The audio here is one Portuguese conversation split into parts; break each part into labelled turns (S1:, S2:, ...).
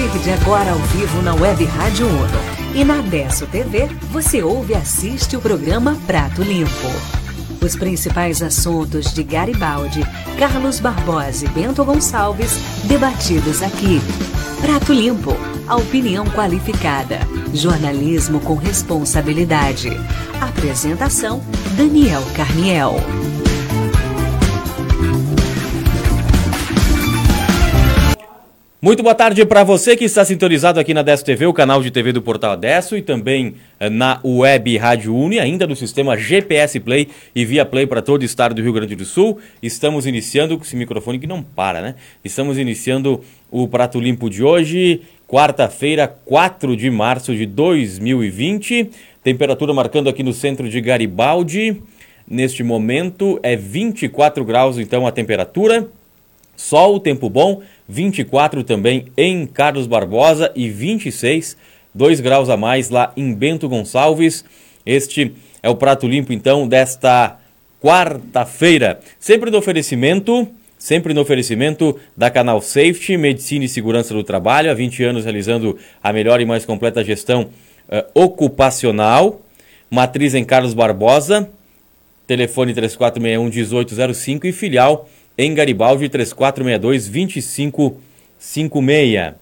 S1: Partir de agora, ao vivo na Web Rádio Uno e na Desso TV, você ouve e assiste o programa Prato Limpo. Os principais assuntos de Garibaldi, Carlos Barbosa e Bento Gonçalves, debatidos aqui. Prato Limpo, a opinião qualificada. Jornalismo com responsabilidade. Apresentação: Daniel Carniel.
S2: Muito boa tarde para você que está sintonizado aqui na Desso TV, o canal de TV do Portal Desso e também eh, na web Rádio Uni, ainda no sistema GPS Play e via Play para todo o estado do Rio Grande do Sul. Estamos iniciando com esse microfone que não para, né? Estamos iniciando o Prato Limpo de hoje, quarta-feira, 4 de março de 2020. Temperatura marcando aqui no centro de Garibaldi. Neste momento é 24 graus, então a temperatura. Sol, tempo bom, 24 também em Carlos Barbosa e 26, 2 graus a mais lá em Bento Gonçalves. Este é o prato limpo então desta quarta-feira. Sempre no oferecimento, sempre no oferecimento da Canal Safety, Medicina e Segurança do Trabalho, há 20 anos realizando a melhor e mais completa gestão uh, ocupacional. Matriz em Carlos Barbosa, telefone 3461 1805 e filial em Garibaldi 3462 2556.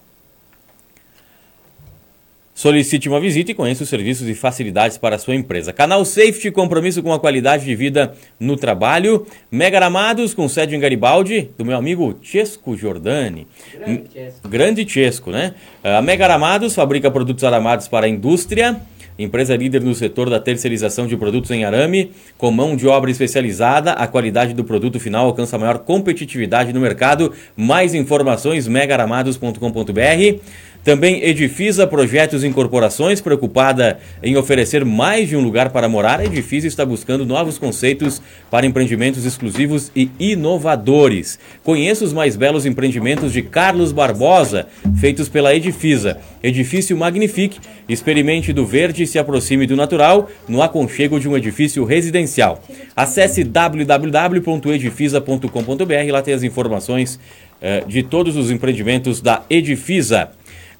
S2: Solicite uma visita e conheça os serviços e facilidades para a sua empresa. Canal Safety, compromisso com a qualidade de vida no trabalho. Mega Aramados, com sede em Garibaldi, do meu amigo Chesco Giordani. Grande Chesco. Grande Chesco, né? A Mega Aramados fabrica produtos aramados para a indústria empresa líder no setor da terceirização de produtos em arame, com mão de obra especializada, a qualidade do produto final alcança maior competitividade no mercado. Mais informações megaramados.com.br. Também Edifisa Projetos e Incorporações, preocupada em oferecer mais de um lugar para morar. A Edifisa está buscando novos conceitos para empreendimentos exclusivos e inovadores. Conheça os mais belos empreendimentos de Carlos Barbosa, feitos pela Edifisa. Edifício Magnifique. Experimente do verde e se aproxime do natural no aconchego de um edifício residencial. Acesse www.edifisa.com.br, lá tem as informações eh, de todos os empreendimentos da Edifisa.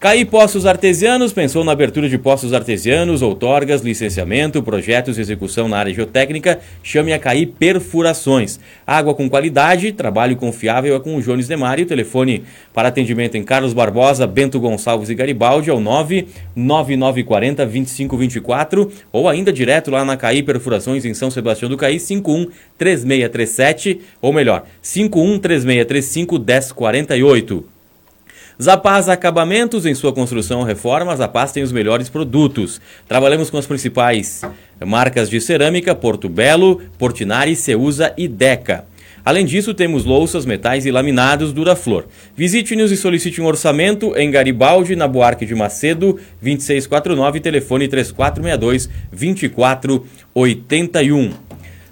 S2: Caí Poços Artesianos pensou na abertura de postos artesianos, outorgas, licenciamento, projetos e execução na área geotécnica. Chame a Caí Perfurações. Água com qualidade, trabalho confiável é com o Jones Demário. Telefone para atendimento em Carlos Barbosa, Bento Gonçalves e Garibaldi é o 99940 2524 ou ainda direto lá na Caí Perfurações em São Sebastião do Caí 51 3637 ou melhor, 51 3635 1048. Zapaz Acabamentos, em sua construção ou reforma, Zapaz tem os melhores produtos. Trabalhamos com as principais marcas de cerâmica, Porto Belo, Portinari, Ceusa e Deca. Além disso, temos louças, metais e laminados Duraflor. Visite-nos e solicite um orçamento em Garibaldi, na Buarque de Macedo, 2649, telefone 3462 2481.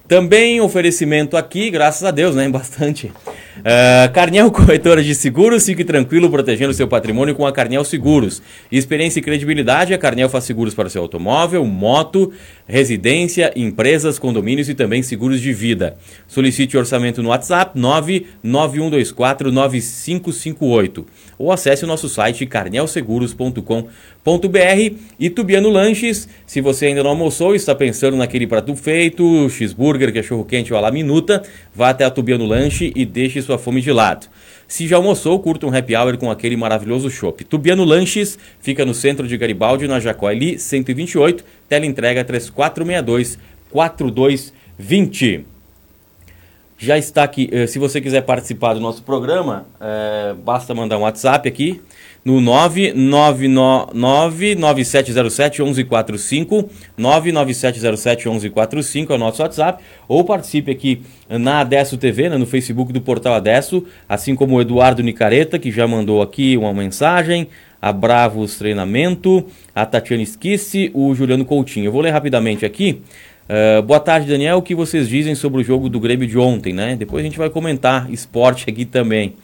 S2: Também oferecimento aqui, graças a Deus, né? Bastante Uh, Carniel Corretora de Seguros, fique tranquilo protegendo seu patrimônio com a Carniel Seguros. Experiência e credibilidade, a Carniel faz seguros para seu automóvel, moto, residência, empresas, condomínios e também seguros de vida. Solicite orçamento no WhatsApp 991249558 ou acesse o nosso site carnelseguros.com.br e Tubiano Lanches, se você ainda não almoçou e está pensando naquele prato feito, cheeseburger, cachorro quente ou a la minuta, vá até a Tubiano Lanche e deixe sua fome de lado. Se já almoçou, curta um happy hour com aquele maravilhoso chopp. Tubiano Lanches fica no centro de Garibaldi, na Jacoeli 128, tela entrega 3462 4220 já está aqui. Eh, se você quiser participar do nosso programa, é, basta mandar um WhatsApp aqui no 99707-1145, 99707-1145 é o nosso WhatsApp, ou participe aqui na Adesso TV, né, no Facebook do Portal Adesso, assim como o Eduardo Nicareta, que já mandou aqui uma mensagem, a Bravos Treinamento, a Tatiana Esquisse, o Juliano Coutinho. Eu vou ler rapidamente aqui. Uh, boa tarde, Daniel. O que vocês dizem sobre o jogo do Grêmio de ontem, né? Depois a gente vai comentar esporte aqui também.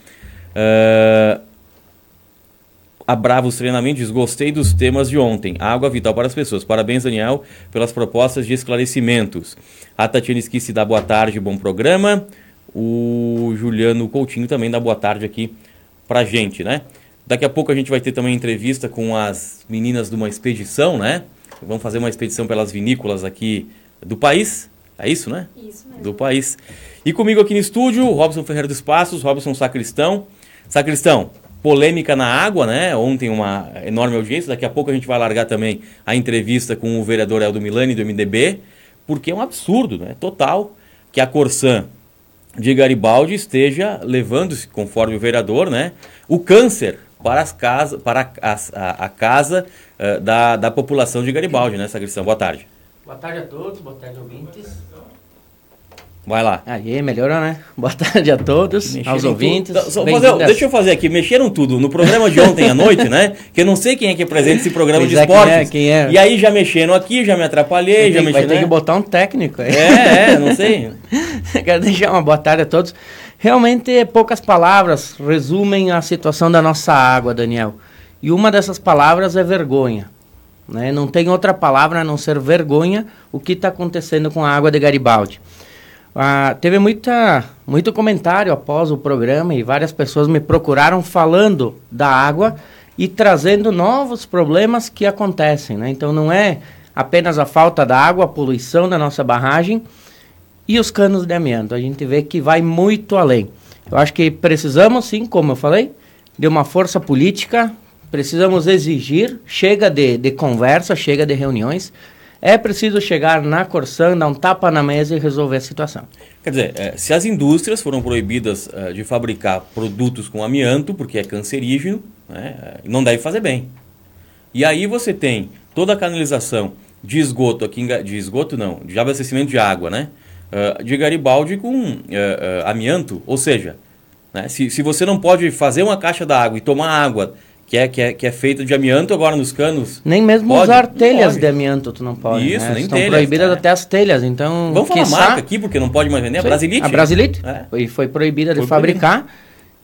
S2: Uh, a Bravos Treinamentos, gostei dos temas de ontem. Água vital para as pessoas. Parabéns, Daniel, pelas propostas de esclarecimentos. A Tatiana Esquisse dá boa tarde, bom programa. O Juliano Coutinho também dá boa tarde aqui pra gente, né? Daqui a pouco a gente vai ter também entrevista com as meninas de uma expedição, né? Vamos fazer uma expedição pelas vinícolas aqui do país. É isso, né?
S3: Isso mesmo.
S2: Do país. E comigo aqui no estúdio, Robson Ferreira dos Passos, Robson Sacristão. Sacristão, polêmica na água, né? Ontem uma enorme audiência. Daqui a pouco a gente vai largar também a entrevista com o vereador Eldo Milani do MDB, porque é um absurdo, né? Total que a Corsan de Garibaldi esteja levando-se, conforme o vereador, né? O câncer para, as casa, para a, a, a casa uh, da, da população de Garibaldi, né, Sacristão? Boa tarde.
S4: Boa tarde a todos, boa tarde ouvintes.
S2: Vai lá.
S4: Aí, melhorou, né? Boa tarde a todos,
S2: Mexeram
S4: aos ouvintes.
S2: fazer- deixa eu fazer aqui, mexeram tudo. No programa de ontem à noite, né? Que eu não sei quem é que apresenta esse programa
S4: Pois
S2: de
S4: é, quem
S2: esportes.
S4: é, quem é?
S2: E aí já mexeram aqui, já me atrapalhei, já
S4: Vai ter,
S2: mexeram.
S4: ter que
S2: né?
S4: botar um técnico aí.
S2: É, é, não sei.
S4: Quero deixar uma boa tarde a todos. Realmente, poucas palavras resumem a situação da nossa água, Daniel. E uma dessas palavras é vergonha. Né? Não tem outra palavra a não ser vergonha o que está acontecendo com a água de Garibaldi. Ah, teve muita, muito comentário após o programa e várias pessoas me procuraram falando da água e trazendo novos problemas que acontecem. Né? Então não é apenas a falta da água, a poluição da nossa barragem e os canos de amianto. A gente vê que vai muito além. Eu acho que precisamos, sim, como eu falei, de uma força política, precisamos exigir, chega de, de conversa, chega de reuniões. É preciso chegar na Corsan, dar um tapa na mesa e resolver a situação.
S2: Quer dizer, eh, se as indústrias foram proibidas eh, de fabricar produtos com amianto, porque é cancerígeno, né, eh, não deve fazer bem. E aí você tem toda a canalização de esgoto aqui, de esgoto não, de abastecimento de água, né? de Garibaldi com amianto, ou seja, né, se, se você não pode fazer uma caixa d'água e tomar água que é, que, é, que é feita de amianto agora nos canos,
S4: Nem mesmo
S2: Pode?
S4: usar telhas
S2: pode.
S4: de amianto tu não pode.
S2: Isso,
S4: né?
S2: nem
S4: Estão
S2: telhas,
S4: proibidas
S2: tá?
S4: até as telhas, então...
S2: vamos falar
S4: quiçá-
S2: marca aqui, porque não pode mais vender, a Brasilite.
S4: A Brasilite.
S2: É.
S4: E foi proibida de
S2: Foi
S4: fabricar.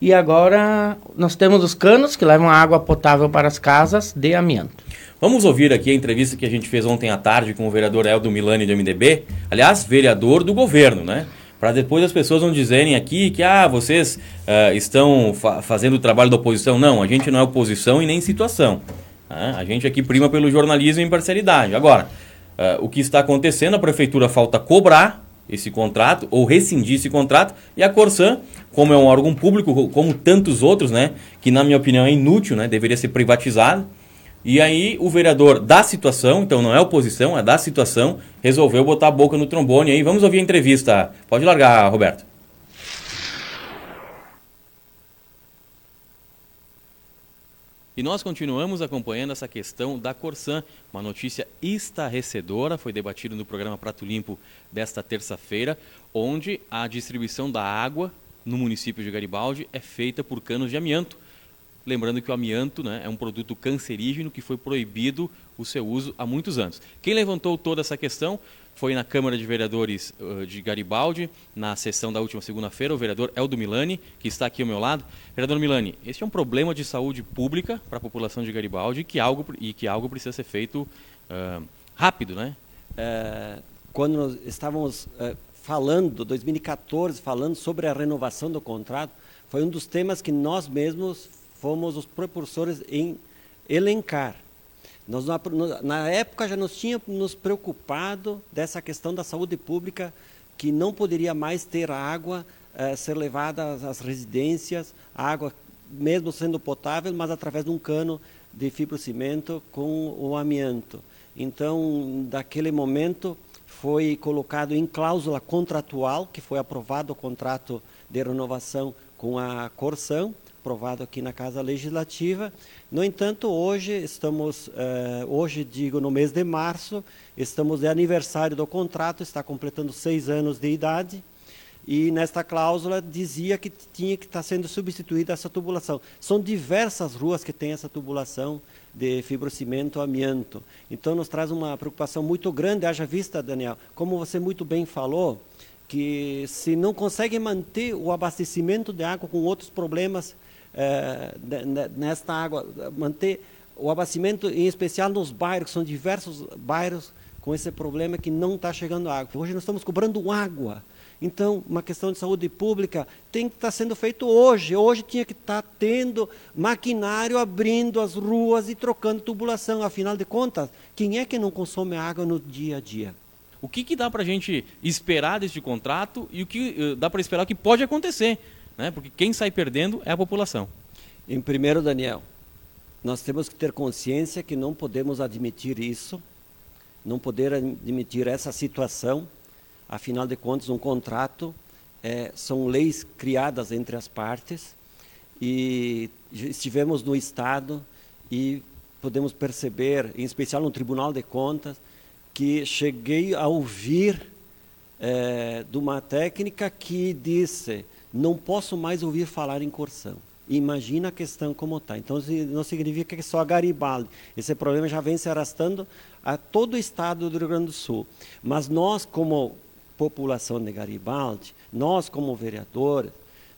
S4: E agora nós temos os canos que levam água potável para as casas de amianto.
S2: Vamos ouvir aqui a entrevista que a gente fez ontem à tarde com o vereador Eldo Milani do MDB, aliás, vereador do governo, né? Para depois as pessoas não dizerem aqui que ah, vocês ah, estão fa- fazendo o trabalho da oposição. Não, a gente não é oposição e nem situação. né? A gente aqui prima pelo jornalismo e imparcialidade. Agora, ah, o que está acontecendo, a prefeitura falta cobrar esse contrato ou rescindir esse contrato e a Corsan, como é um órgão público, como tantos outros, né, que na minha opinião é inútil, né, deveria ser privatizado. E aí o vereador da situação, então não é oposição, é da situação, resolveu botar a boca no trombone aí. Vamos ouvir a entrevista. Pode largar, Roberto. E nós continuamos acompanhando essa questão da Corsan, uma notícia estarrecedora, foi debatida no programa Prato Limpo desta terça-feira, onde a distribuição da água no município de Garibaldi é feita por canos de amianto. Lembrando que o amianto né, é um produto cancerígeno que foi proibido o seu uso há muitos anos. Quem levantou toda essa questão foi na Câmara de Vereadores uh, de Garibaldi, na sessão da última segunda-feira, o vereador Eldo Milani, que está aqui ao meu lado. Vereador Milani, este é um problema de saúde pública para a população de Garibaldi que algo, e que algo precisa ser feito uh, rápido, né?
S5: É, quando nós estávamos é, falando, 2014, falando sobre a renovação do contrato, foi um dos temas que nós mesmos fomos os propulsores em elencar. Nós, na, época, já nos tínhamos nos preocupado dessa questão da saúde pública, que não poderia mais ter água eh, ser levada às residências, água mesmo sendo potável, mas através de um cano de fibrocimento com o amianto. Então, daquele momento, foi colocado em cláusula contratual, que foi aprovado o contrato de renovação com a Corsan, aprovado aqui na Casa Legislativa. No entanto, hoje estamos, eh, hoje digo no mês de março, estamos de aniversário do contrato, está completando seis anos de idade, e nesta cláusula dizia que tinha que estar sendo substituída essa tubulação. São diversas ruas que têm essa tubulação de fibrocimento amianto. Então nos traz uma preocupação muito grande, haja vista, Daniel, como você muito bem falou, que se não consegue manter o abastecimento de água com outros problemas eh, nesta água, manter o abastecimento em especial nos bairros, são diversos bairros com esse problema que não está chegando água. Hoje nós estamos cobrando água. Então, uma questão de saúde pública tem que estar sendo feito hoje. Hoje tinha que estar tendo maquinário abrindo as ruas e trocando tubulação. Afinal de contas, quem é que não consome água no dia a dia?
S2: O que, que dá para a gente esperar deste contrato e o que uh, dá para esperar que pode acontecer? Né? Porque quem sai perdendo é a população.
S5: Em primeiro, Daniel, nós temos que ter consciência que não podemos admitir isso, não poder admitir essa situação Afinal de contas, um contrato é, são leis criadas entre as partes e estivemos no Estado e podemos perceber, em especial no Tribunal de Contas, que cheguei a ouvir é, de uma técnica que disse: não posso mais ouvir falar em corção. Imagina a questão como está. Então, não significa que só a Garibaldi. Esse problema já vem se arrastando a todo o estado do Rio Grande do Sul. Mas nós, como população de Garibaldi, nós como vereadores,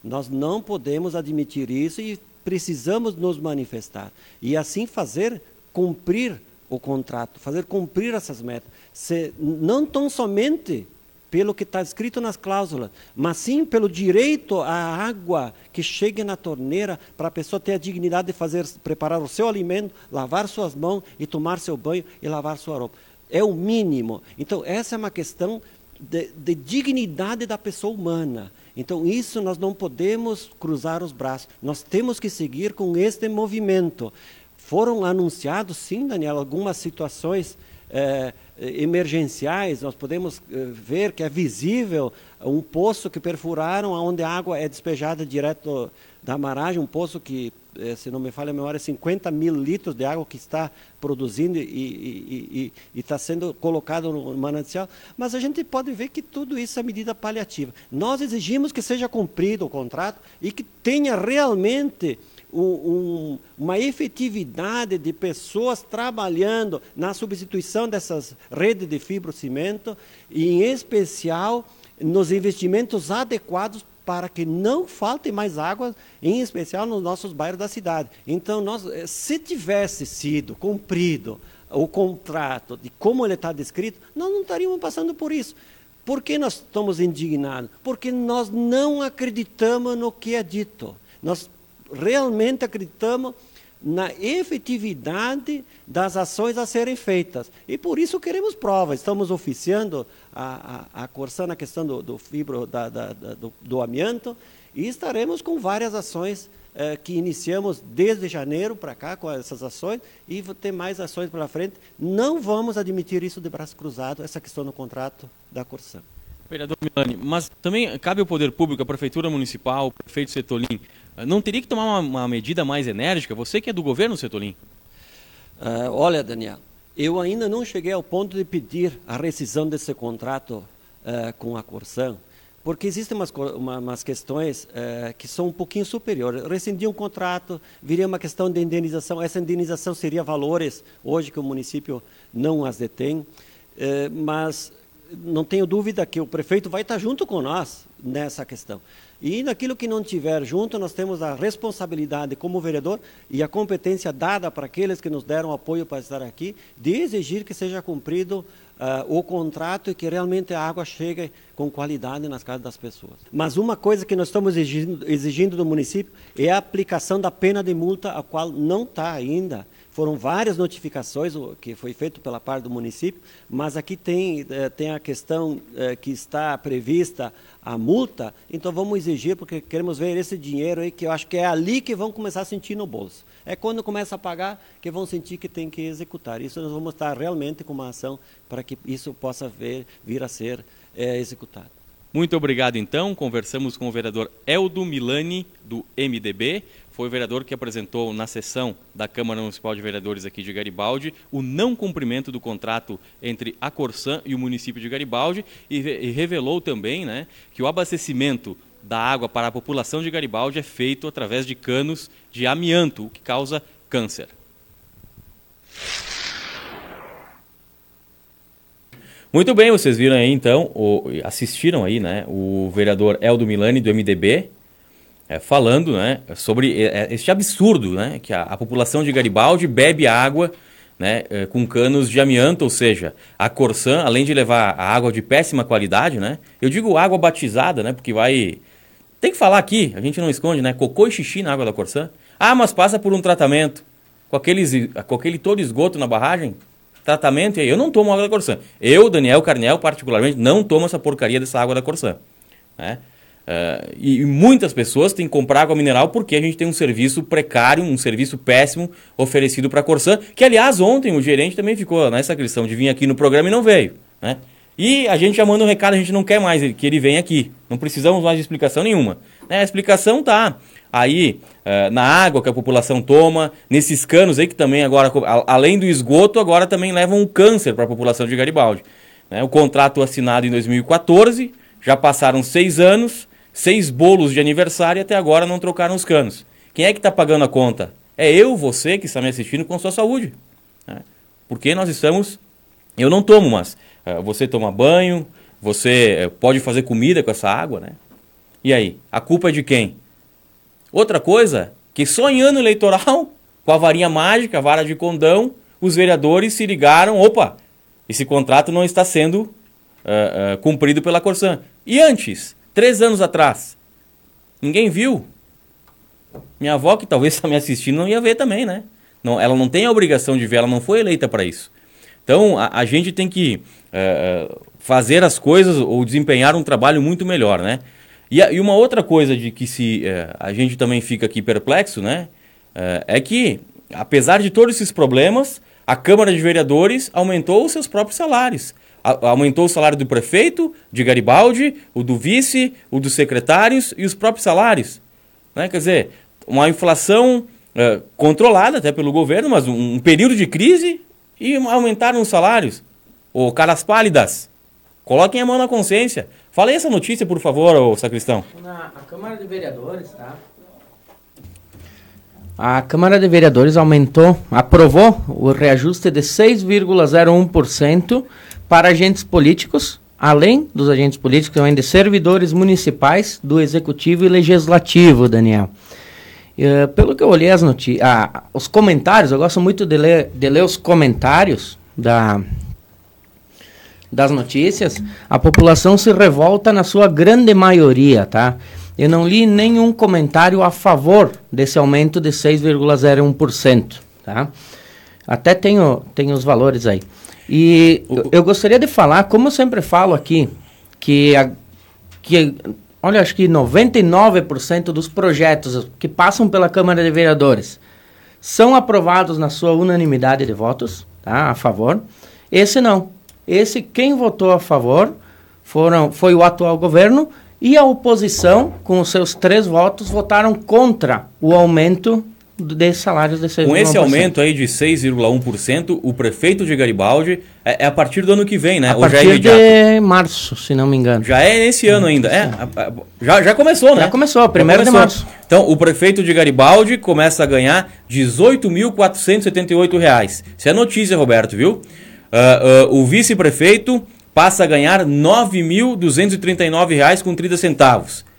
S5: nós não podemos admitir isso e precisamos nos manifestar. E assim fazer cumprir o contrato, fazer cumprir essas metas. Se, não tão somente pelo que está escrito nas cláusulas, mas sim pelo direito à água que chegue na torneira para a pessoa ter a dignidade de fazer, preparar o seu alimento, lavar suas mãos e tomar seu banho e lavar sua roupa. É o mínimo. Então, essa é uma questão de, de, dignidade da pessoa humana. Então, isso nós não podemos cruzar os braços. Nós temos que seguir com este movimento. Foram anunciados, sim, Daniel, algumas situações eh, emergenciais. Nós podemos eh, ver que é visível um poço que perfuraram, onde a água é despejada direto da maragem, um poço que é, se não me falha a memória, 50 mil litros de água que está produzindo e está sendo colocado no manancial. Mas a gente pode ver que tudo isso é medida paliativa. Nós exigimos que seja cumprido o contrato e que tenha realmente um, um, uma efetividade de pessoas trabalhando na substituição dessas redes de fibrocimento e, em especial, nos investimentos adequados para que não falte mais água, em especial nos nossos bairros da cidade. Então, nós, eh, se tivesse sido cumprido o contrato de como ele está descrito, nós não estaríamos passando por isso. Por que nós estamos indignados? Porque nós não acreditamos no que é dito. Nós realmente acreditamos na efetividade das ações a serem feitas. E por isso queremos provas. Estamos oficiando a, a, a Corsã na questão do, do fibro, da, da, da, do, do, amianto, e estaremos com várias ações eh, que iniciamos desde janeiro para cá, com essas ações, e vou ter mais ações pela frente. Não vamos admitir isso de braço cruzado, essa questão no contrato da Corsã.
S2: Vereador Milani, mas também cabe ao Poder Público, a Prefeitura Municipal, o prefeito Setolim, não teria que tomar uma, uma medida mais enérgica? Você que é do governo, Setolim?
S5: Uh, olha, Daniel, eu ainda não cheguei ao ponto de pedir a rescisão desse contrato uh, com a Corsan, porque existem umas, uma, umas questões uh, que são um pouquinho superiores. Rescindir um contrato viria uma questão de indenização. Essa indenização seria valores hoje que o município não as detém, mas não tenho dúvida que o prefeito vai estar junto com nós nessa questão. E naquilo que não tiver junto, nós temos a responsabilidade como vereador e a competência dada para aqueles que nos deram apoio para estar aqui, de exigir que seja cumprido uh, o contrato e que realmente a água chegue com qualidade nas casas das pessoas. Mas uma coisa que nós estamos exigindo, exigindo do município é a aplicação da pena de multa, a qual não está ainda foram várias notificações que foi feito pela parte do município, mas aqui tem, eh, tem a questão eh, que está prevista a multa, então vamos exigir, porque queremos ver esse dinheiro aí, que eu acho que é ali que vão começar a sentir no bolso. É quando começa a pagar que vão sentir que tem que executar. Isso nós vamos estar realmente com uma ação para que isso possa ver, vir a ser é, executado.
S2: Muito obrigado, então. Conversamos com o vereador Eldo Milani, do MDB foi o vereador que apresentou na sessão da Câmara Municipal de Vereadores aqui de Garibaldi o não cumprimento do contrato entre a Corsã e o município de Garibaldi e, revelou também né, que o abastecimento da água para a população de Garibaldi é feito através de canos de amianto, o que causa câncer. Muito bem, vocês viram aí então, assistiram aí, né, o vereador Eldo Milani do MDB, é, falando né, sobre é, é, este absurdo, né, que a, a, população de Garibaldi bebe água né, eh, com canos de amianto, ou seja, a Corsan, além de levar a água de péssima qualidade, né, eu digo água batizada, né, porque vai... Tem que falar aqui, a gente não esconde, né, cocô e xixi na água da Corsan. Ah, mas passa por um tratamento, com, aqueles, com aquele todo esgoto na barragem, tratamento, e aí eu não tomo água da Corsan. Eu, Daniel Carnel, particularmente, não tomo essa porcaria dessa água da Corsan. Né? Uh, e, muitas pessoas têm que comprar água mineral porque a gente tem um serviço precário, um serviço péssimo oferecido para a Corsan, que aliás ontem o gerente também ficou nessa questão de vir aqui no programa e não veio. Né? E a gente já manda um recado, a gente não quer mais que ele venha aqui. Não precisamos mais de explicação nenhuma. Né? A explicação tá aí uh, na água que a população toma, nesses canos aí que também agora, além do esgoto, agora também levam um câncer para a população de Garibaldi. Né? O contrato assinado em 2014, já passaram seis anos, seis bolos de aniversário e até agora não trocaram os canos. Quem é que está pagando a conta? É eu, você que está me assistindo com sua saúde. Né? Porque nós estamos. Eu não tomo, mas uh, você toma banho, você uh, pode fazer comida com essa água, né? E aí? A culpa é de quem? Outra coisa, que só em ano eleitoral, com a varinha mágica, a vara de condão, os vereadores se ligaram: opa, esse contrato não está sendo uh, cumprido pela Corsan. E antes? Três anos atrás. Ninguém viu. Minha avó, que talvez está me assistindo, não ia ver também, né? Não, ela não tem a obrigação de ver, ela não foi eleita para isso. Então, a, a, gente tem que uh, fazer as coisas ou desempenhar um trabalho muito melhor, né? E, e uma outra coisa de que se uh, a gente também fica aqui perplexo, né? É que, apesar de todos esses problemas, a Câmara de Vereadores aumentou os seus próprios salários aumentou o salário do prefeito, de Garibaldi, o do vice, o dos secretários e os próprios salários. Né? Quer dizer, uma inflação é, controlada até pelo governo, mas um, um, período de crise e aumentaram os salários. Ô, caras pálidas, coloquem a mão na consciência. Fala aí essa notícia, por favor, ô, sacristão.
S4: Na a Câmara de Vereadores, tá? A Câmara de Vereadores aumentou, aprovou o reajuste de 6,01% para agentes políticos, além dos agentes políticos, de servidores municipais do Executivo e Legislativo, Daniel. Uh, pelo que eu olhei as notícias, ah, os comentários, eu gosto muito de ler, de ler os comentários da, das notícias, a população se revolta na sua grande maioria, tá? Eu não li nenhum comentário a favor desse aumento de 6,01%, tá? Até tenho, tenho os valores aí. E o, eu gostaria de falar, como eu sempre falo aqui, que, a, que olha, acho que 99% dos projetos que passam pela Câmara de Vereadores são aprovados na sua unanimidade de votos, tá, a favor. Esse não. Esse, quem votou a favor foram, foi o atual governo e a oposição, com os seus três votos, votaram contra o aumento de salários de 6,1%.
S2: Com esse aumento aí de 6,1%, o prefeito de Garibaldi é, é, a partir do ano que vem, né?
S4: A Ou partir é de março, se não me engano.
S2: Já é nesse ano ainda. É, já, já começou, né?
S4: Já começou, primeiro de março.
S2: Então, o prefeito de Garibaldi começa a ganhar R$ 18.478. Isso é notícia, Roberto, viu? Uh, uh, o vice-prefeito passa a ganhar R$ 9.239,30.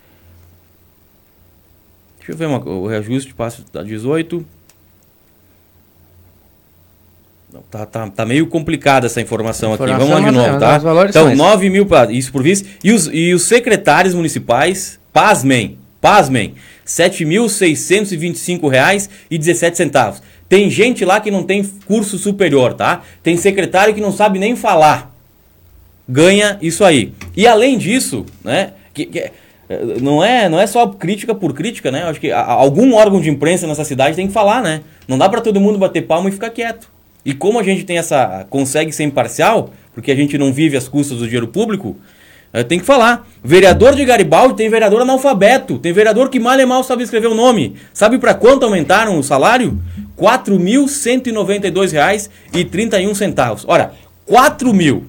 S2: Deixa eu ver uma, o reajuste passa a 18. Não, tá, tá, tá meio complicada essa informação, informação aqui. Vamos lá de novo, tá? Então, 9 mil, isso por vice. E os, e os secretários municipais, pasmem, pasmem, R$ 7.625,17. Tem gente lá que não tem curso superior, tá? Tem secretário que não sabe nem falar. Ganha isso aí. E além disso, né? Que, que, não é, não é só crítica por crítica, né? Acho que algum órgão de imprensa nessa cidade tem que falar, né? Não dá para todo mundo bater palma e ficar quieto. E como a gente tem essa consegue ser imparcial, porque a gente não vive às custas do dinheiro público, é, tem que falar. Vereador de Garibaldi tem vereador analfabeto, tem vereador que mal e mal sabe escrever o nome. Sabe para quanto aumentaram o salário? R$ 4.192,31. Ora, 4 mil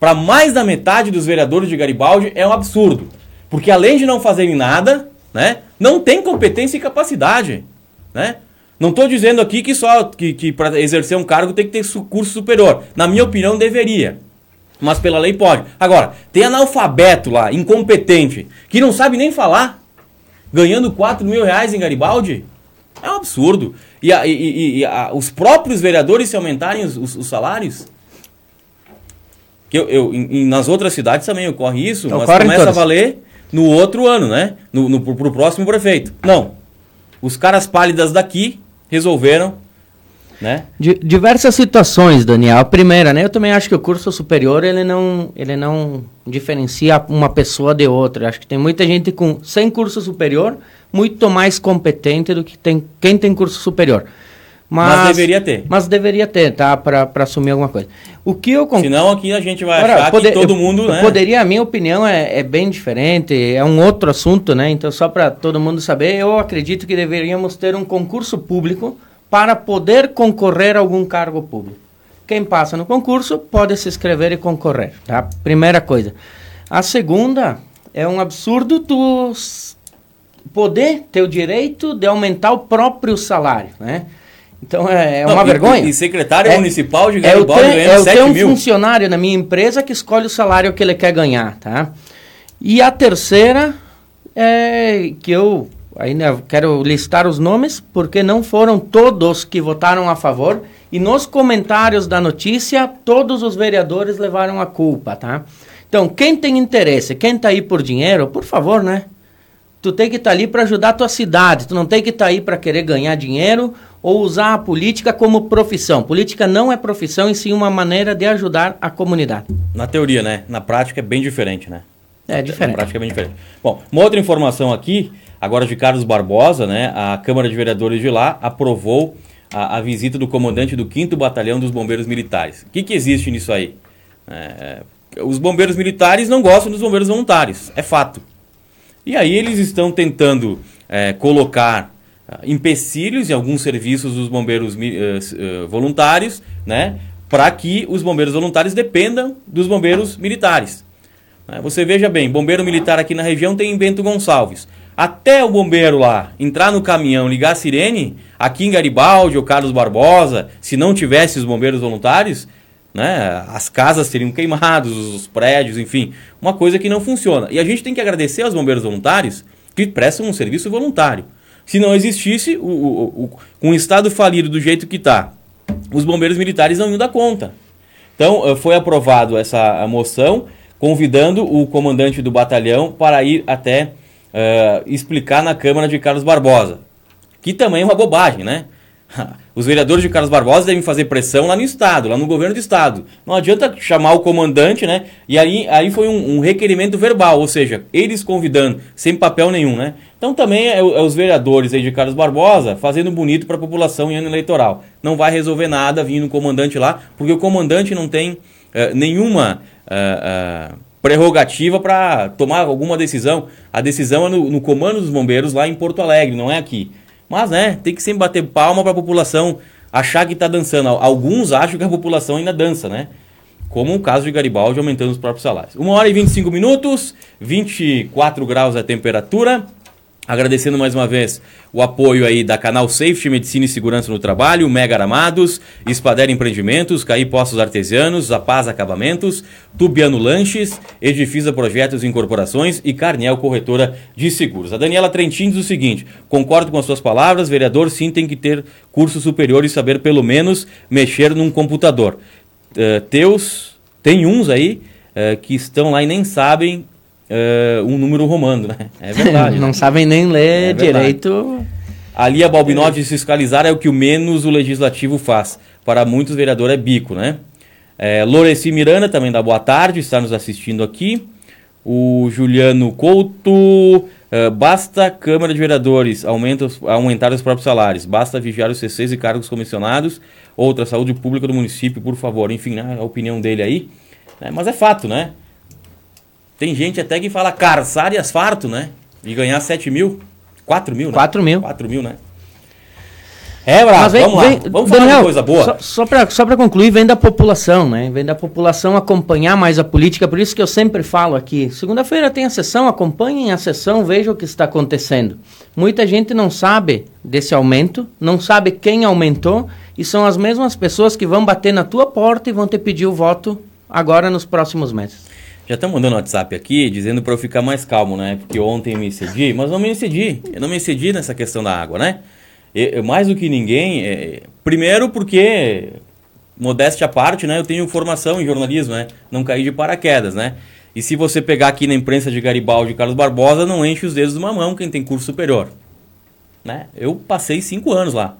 S2: para mais da metade dos vereadores de Garibaldi é um absurdo. Porque além de não fazerem nada, né, não tem competência e capacidade, né? Não estou dizendo aqui que só que, que para exercer um cargo tem que ter curso superior. Na minha opinião, deveria. Mas pela lei pode. Agora, tem analfabeto lá, incompetente, que não sabe nem falar, ganhando 4 mil reais em Garibaldi. É um absurdo. E, a, e, e, e a, os próprios vereadores se aumentarem os, os, os salários. Que eu, eu em, nas outras cidades também ocorre isso, mas começa a valer no outro ano, né? No, no, pro próximo prefeito. Não. Os caras pálidas daqui resolveram né?
S4: Diversas situações, Daniel. A primeira, né? Eu também acho que o curso superior ele não, ele não diferencia uma pessoa de outra. Eu acho que tem muita gente com sem curso superior muito mais competente do que tem quem tem curso superior.
S2: Mas, mas deveria ter.
S4: Mas deveria ter, tá? Para assumir alguma coisa. O que eu
S2: conc... Senão aqui a gente vai Agora, achar poder, que todo mundo,
S4: eu,
S2: né?
S4: Poderia, a minha opinião é, é bem diferente, é um outro assunto, né? Então, só para todo mundo saber, eu acredito que deveríamos ter um concurso público para poder concorrer a algum cargo público. Quem passa no concurso pode se inscrever e concorrer, tá? Primeira coisa. A segunda, é um absurdo tu poder ter o direito de aumentar o próprio salário, né? Então é, é Não, uma
S2: e,
S4: vergonha.
S2: E secretário é, municipal de
S4: Garibaldi é ganhando 7 mil. É um funcionário na minha empresa que escolhe o salário que ele quer ganhar, tá? E a terceira é que eu ainda quero listar os nomes, porque não foram todos que votaram a favor. E nos comentários da notícia, todos os vereadores levaram a culpa, tá? Então, quem tem interesse, quem está aí por dinheiro, por favor, né? Tu tem que estar tá ali para ajudar a tua cidade. Tu não tem que estar tá aí para querer ganhar dinheiro ou usar a política como profissão. Política não é profissão, e sim uma maneira de ajudar a comunidade.
S2: Na teoria, né? Na prática é bem diferente, né?
S4: É diferente.
S2: Na prática é bem diferente. Bom, uma outra informação aqui agora de Carlos Barbosa, né, a Câmara de Vereadores de lá aprovou a, a visita do comandante do 5 Batalhão dos Bombeiros Militares. O que, que existe nisso aí? É, os bombeiros militares não gostam dos bombeiros voluntários, é fato. E aí eles estão tentando é, colocar empecilhos em alguns serviços dos bombeiros uh, voluntários, né, para que os bombeiros voluntários dependam dos bombeiros militares. Né, você veja bem, bombeiro militar aqui na região tem em Bento Gonçalves. Até o bombeiro lá entrar no caminhão, ligar a sirene, aqui em Garibaldi ou Carlos Barbosa, se não tivesse os bombeiros voluntários, né, as casas seriam queimadas, os prédios, enfim, uma coisa que não funciona. E a gente tem que agradecer aos bombeiros voluntários que prestam um serviço voluntário. Se não existisse, o, o, o, o estado falido do jeito que está, os bombeiros militares não iam dar conta. Então, eh, foi aprovado essa moção, convidando o comandante do batalhão para ir até uh, explicar na Câmara de Carlos Barbosa. Que também é uma bobagem, né? Os vereadores de Carlos Barbosa devem fazer pressão lá no Estado, lá no governo do Estado. Não adianta chamar o comandante, né? E aí, aí foi um, um requerimento verbal, ou seja, eles convidando, sem papel nenhum, né? Então também é, é os vereadores aí de Carlos Barbosa fazendo bonito para a população em ano eleitoral. Não vai resolver nada vindo o comandante lá, porque o comandante não tem uh, nenhuma. Uh, uh, prerrogativa para tomar alguma decisão. A decisão é no, no, comando dos bombeiros lá em Porto Alegre, não é aqui. Mas, né, tem que sempre bater palma para a população achar que está dançando. Alguns acham que a população ainda dança, né? Como o caso de Garibaldi aumentando os próprios salários. 1 hora e 25 minutos, 24 graus a temperatura. Agradecendo mais uma vez o apoio aí da Canal Safety Medicina e Segurança no Trabalho, Mega Aramados, Espader Empreendimentos, Caí Postos Artesianos, Zapaz Acabamentos, Tubiano Lanches, Edifisa Projetos e Incorporações e Carniel Corretora de Seguros. A Daniela Trentin diz o seguinte: concordo com as suas palavras, vereador sim tem que ter curso superior e saber pelo menos mexer num computador. Uh, teus, tem uns aí uh, que estão lá e nem sabem uh, um número romano, né? É verdade.
S4: Não
S2: né?
S4: sabem nem ler é direito.
S2: Ali a Balbinotti fiscalizar é o que o menos o legislativo faz. Para muitos, vereador é bico, né? É, Loreci Miranda também dá boa tarde, está nos assistindo aqui. O Juliano Couto, uh, basta Câmara de Vereadores aumenta, aumentar os próprios salários, basta vigiar os CCs e cargos comissionados, outra saúde pública do município, por favor. Enfim, né, a opinião dele aí. Né, mas é fato, né? Tem gente até que fala carçar e asfarto, né? E ganhar 7 mil. 4 mil, né?
S4: 4 mil.
S2: 4 mil, né? É, Brás, vem, vamos vem, lá. Vamos Daniel, falar de coisa boa. Só,
S4: só para só concluir, vem da população, né? Vem da população acompanhar mais a política, por isso que eu sempre falo aqui. Segunda-feira tem a sessão, acompanhem a sessão, vejam o que está acontecendo. Muita gente não sabe desse aumento, não sabe quem aumentou, e são as mesmas pessoas que vão bater na tua porta e vão te pedir o voto agora nos próximos meses.
S2: Já estão mandando WhatsApp aqui dizendo para eu ficar mais calmo, né? Porque ontem me excedi, mas não me excedi. Eu não me excedi nessa questão da água, né? eu, mais do que ninguém, é, primeiro porque, modéstia à parte, né, eu tenho formação em jornalismo, né, não caí de paraquedas, né, e se você pegar aqui na imprensa de Garibaldi e Carlos Barbosa, não enche os dedos de uma mão quem tem curso superior. Né? Eu passei cinco anos lá.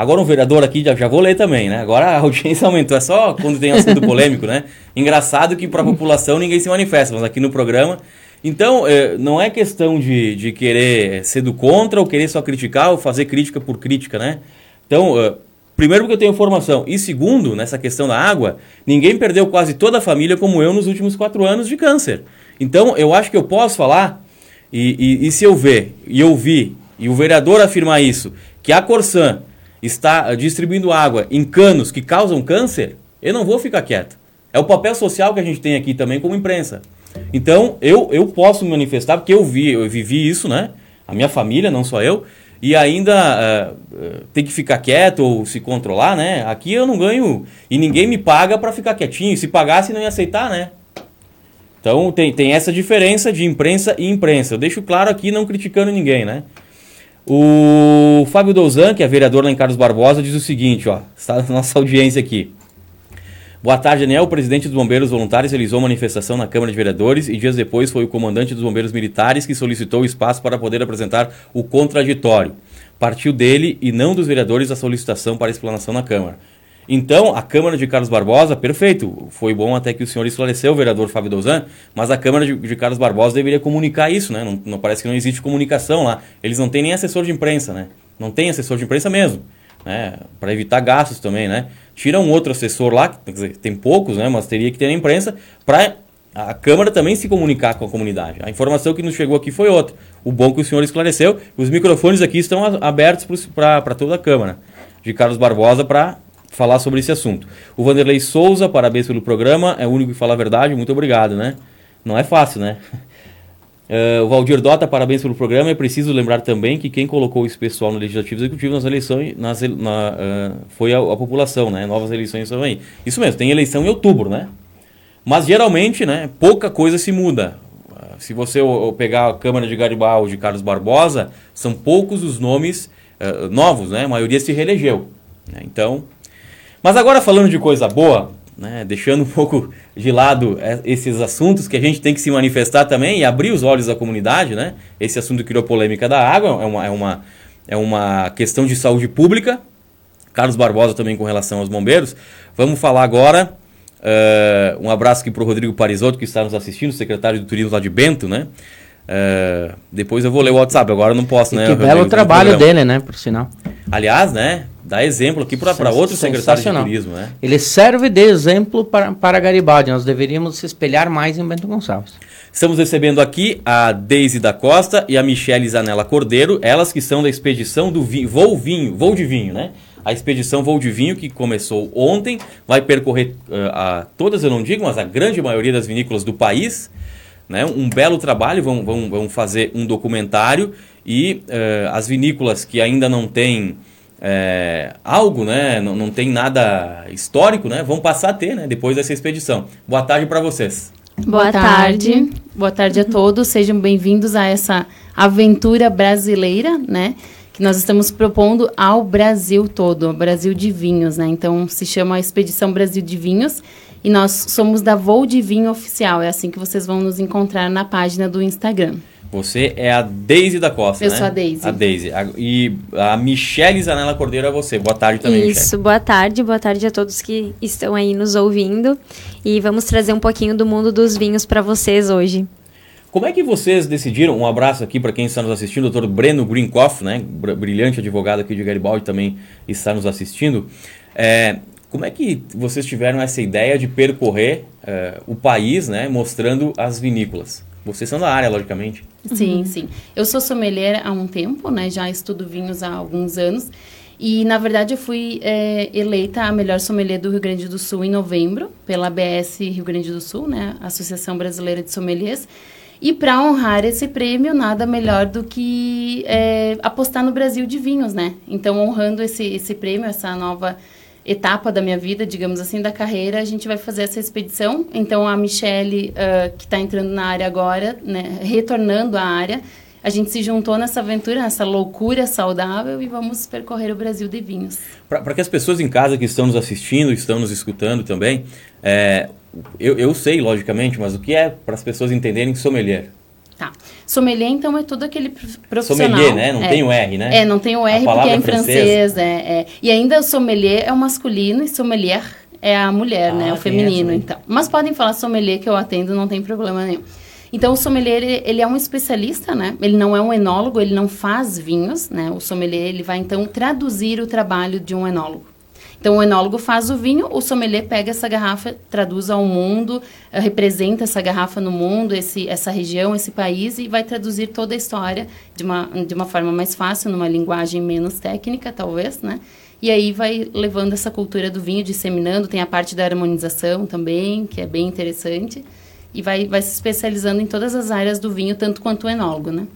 S2: Agora um vereador aqui, já, já vou ler também, né? Agora a audiência aumentou, é só quando tem assunto polêmico, né? Engraçado que para a população ninguém se manifesta, mas aqui no programa... Então, é, não é questão de, de querer ser do contra ou querer só criticar ou fazer crítica por crítica, né? Então, é, primeiro porque eu tenho formação e segundo, nessa questão da água, ninguém perdeu quase toda a família como eu nos últimos quatro anos de câncer. Então, eu acho que eu posso falar, e, e, e se eu ver e ouvir, e o vereador afirmar isso, que a Corsan está distribuindo água em canos que causam câncer, eu não vou ficar quieto. É o papel social que a gente tem aqui também como imprensa. Então, eu, eu posso me manifestar porque eu vi, eu vivi isso, né? A minha família, não só eu, e ainda uh, tem que ficar quieto ou se controlar, né? Aqui eu não ganho e ninguém me paga para ficar quietinho. Se pagasse, não ia aceitar, né? Então tem, tem essa diferença de imprensa e imprensa. Eu deixo claro aqui, não criticando ninguém, né? O Fábio Douzan, que é vereador lá em Carlos Barbosa, diz o seguinte, ó, está na nossa audiência aqui. Boa tarde, Daniel. O presidente dos Bombeiros Voluntários realizou manifestação na Câmara de Vereadores e dias depois foi o comandante dos Bombeiros Militares que solicitou o espaço para poder apresentar o contraditório. Partiu dele e não dos vereadores a solicitação para explanação na Câmara. Então, a Câmara de Carlos Barbosa, perfeito. Foi bom até que o senhor esclareceu, o vereador Fábio Dozan, mas a Câmara de, de Carlos Barbosa deveria comunicar isso, né? Não, não, parece que não existe comunicação lá. Eles não têm nem assessor de imprensa, né? Não tem assessor de imprensa mesmo. Né? Para evitar gastos também, né? Tira um outro assessor lá, dizer, tem poucos, né? Mas teria que ter na imprensa para a Câmara também se comunicar com a comunidade. A informação que nos chegou aqui foi outra. O bom que o senhor esclareceu, os microfones aqui estão abertos para toda a Câmara de Carlos Barbosa para falar sobre esse assunto. O Vanderlei Souza, parabéns pelo programa, é o único que fala a verdade, muito obrigado, né? Não é fácil, né? Uh, o Valdir Dota, parabéns pelo programa. É preciso lembrar também que quem colocou esse pessoal no Legislativo Executivo nas eleições nas, na, uh, foi a, a, população, né? Novas eleições também. Isso mesmo, tem eleição em outubro, né? Mas geralmente, né, pouca coisa se muda. Uh, se você pegar a Câmara de Garibaldi de Carlos Barbosa, são poucos os nomes novos, né? A maioria se reelegeu. Né? Então, mas agora falando de coisa boa, né, deixando um pouco de lado é, esses assuntos que a gente tem que se manifestar também e abrir os olhos da comunidade, né? Esse assunto criou polêmica da água, é uma, é uma, é uma questão de saúde pública. Carlos Barbosa também com relação aos bombeiros. Vamos falar agora. Uh, um abraço aqui para o Rodrigo Parisotto, que está nos assistindo, secretário do Turismo lá de Bento, né? Uh, depois eu vou ler o WhatsApp, agora não posso,
S4: e
S2: né?
S4: Que belo trabalho dele, né? Por sinal.
S2: Aliás, né? Dá exemplo aqui para outros secretários de turismo, né?
S4: Ele serve de exemplo para, para Garibaldi. Nós deveríamos se espelhar mais em Bento Gonçalves.
S2: Estamos recebendo aqui a Deise da Costa e a Michele Zanella Cordeiro, elas que são da expedição do vinho, Voo Vinho, Voo de Vinho, né? A expedição Voo de Vinho, que começou ontem, vai percorrer uh, a todas, eu não digo, mas a grande maioria das vinícolas do país né? Um belo trabalho, vão, vão, vão fazer um documentário e uh, as vinícolas que ainda não têm é, algo, né? Não, não tem nada histórico, né? Vão passar a ter, né? Depois dessa expedição. Boa tarde para vocês.
S3: Boa tarde. Boa tarde a todos. Sejam bem-vindos a essa aventura brasileira, né? Que nós estamos propondo ao Brasil todo, ao Brasil de vinhos, né? Então se chama Expedição Brasil de Vinhos e nós somos da Voo de Vinho Oficial. É assim que vocês vão nos encontrar na página do Instagram.
S2: Você é a Deise da Costa,
S3: Eu
S2: né?
S3: sou a Deise.
S2: A Deise. E a Michele Zanella Cordeiro é você. Boa tarde também,
S6: Isso,
S2: Michele.
S6: boa tarde. Boa tarde a todos que estão aí nos ouvindo. E vamos trazer um pouquinho do mundo dos vinhos para vocês hoje.
S2: Como é que vocês decidiram? Um abraço aqui para quem está nos assistindo, o doutor Breno Greenkoff, né? Brilhante advogado aqui de Garibaldi também está nos assistindo. É, como é que vocês tiveram essa ideia de percorrer uh, o país, né, mostrando as vinícolas? Vocês são da área, logicamente.
S3: Sim, uhum. sim. Eu sou sommelier há um tempo, né? Já estudo vinhos há alguns anos. E, na verdade, eu fui é, eleita a melhor sommelier do Rio Grande do Sul em novembro, pela ABS Rio Grande do Sul, né? Associação Brasileira de Sommeliers. E para honrar esse prêmio, nada melhor do que é, apostar no Brasil de vinhos, né? Então, honrando esse, esse prêmio, essa nova etapa da minha vida, digamos assim, da carreira, a gente vai fazer essa expedição. Então, a Michelle, uh, que está entrando na área agora, né, retornando à área, a gente se juntou nessa aventura, nessa loucura saudável e vamos percorrer o Brasil de vinhos.
S2: Para que as pessoas em casa que estão nos assistindo, estão nos escutando também, é, eu, eu sei, logicamente, mas o que é para as pessoas entenderem sommelier?
S3: Tá. Sommelier, então, é todo aquele profissional.
S2: Sommelier, né? Não
S3: é.
S2: tem o R, né?
S3: É, não tem o R porque é em francês. É, é. E ainda o sommelier é o masculino e sommelier é a mulher,
S2: Ah,
S3: né? O feminino,
S2: essa, né?
S3: então. Mas podem falar sommelier que eu atendo, não tem problema nenhum. Então, o sommelier, ele, ele é um especialista, né? Ele não é um enólogo, ele não faz vinhos, né? O sommelier, ele vai, então, traduzir o trabalho de um enólogo. Então, o enólogo faz o vinho, o sommelier pega essa garrafa, traduz ao mundo, eh, representa essa garrafa no mundo, esse, essa região, esse país, e vai traduzir toda a história de uma, de uma forma mais fácil, numa linguagem menos técnica, talvez, né? E aí vai levando essa cultura do vinho, disseminando. Tem a parte da harmonização também, que é bem interessante. E vai, vai se especializando em todas as áreas do vinho, tanto quanto o enólogo, né?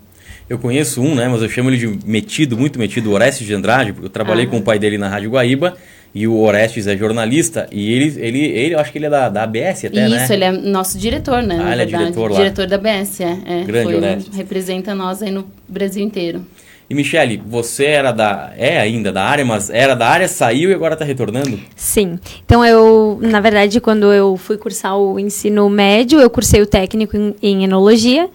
S2: Eu conheço um, né? Mas eu chamo ele de metido, muito metido, Orestes de Andrade, porque eu trabalhei
S3: Ah.
S2: com o pai dele na Rádio Guaíba. E o Orestes é jornalista e ele, ele, ele eu acho que ele é da, da ABS até, né?
S3: Isso, ele é nosso diretor, né?
S2: Ah, ele é diretor lá.
S3: Diretor da BS, é. é
S2: Grande
S3: foi,
S2: Orestes.
S3: Representa nós aí no Brasil inteiro.
S2: E Michele, você era da. É ainda da área, mas era da área, saiu e agora está retornando?
S6: Sim. Então eu, na verdade, quando eu fui cursar o ensino médio, eu cursei o técnico em, em enologia.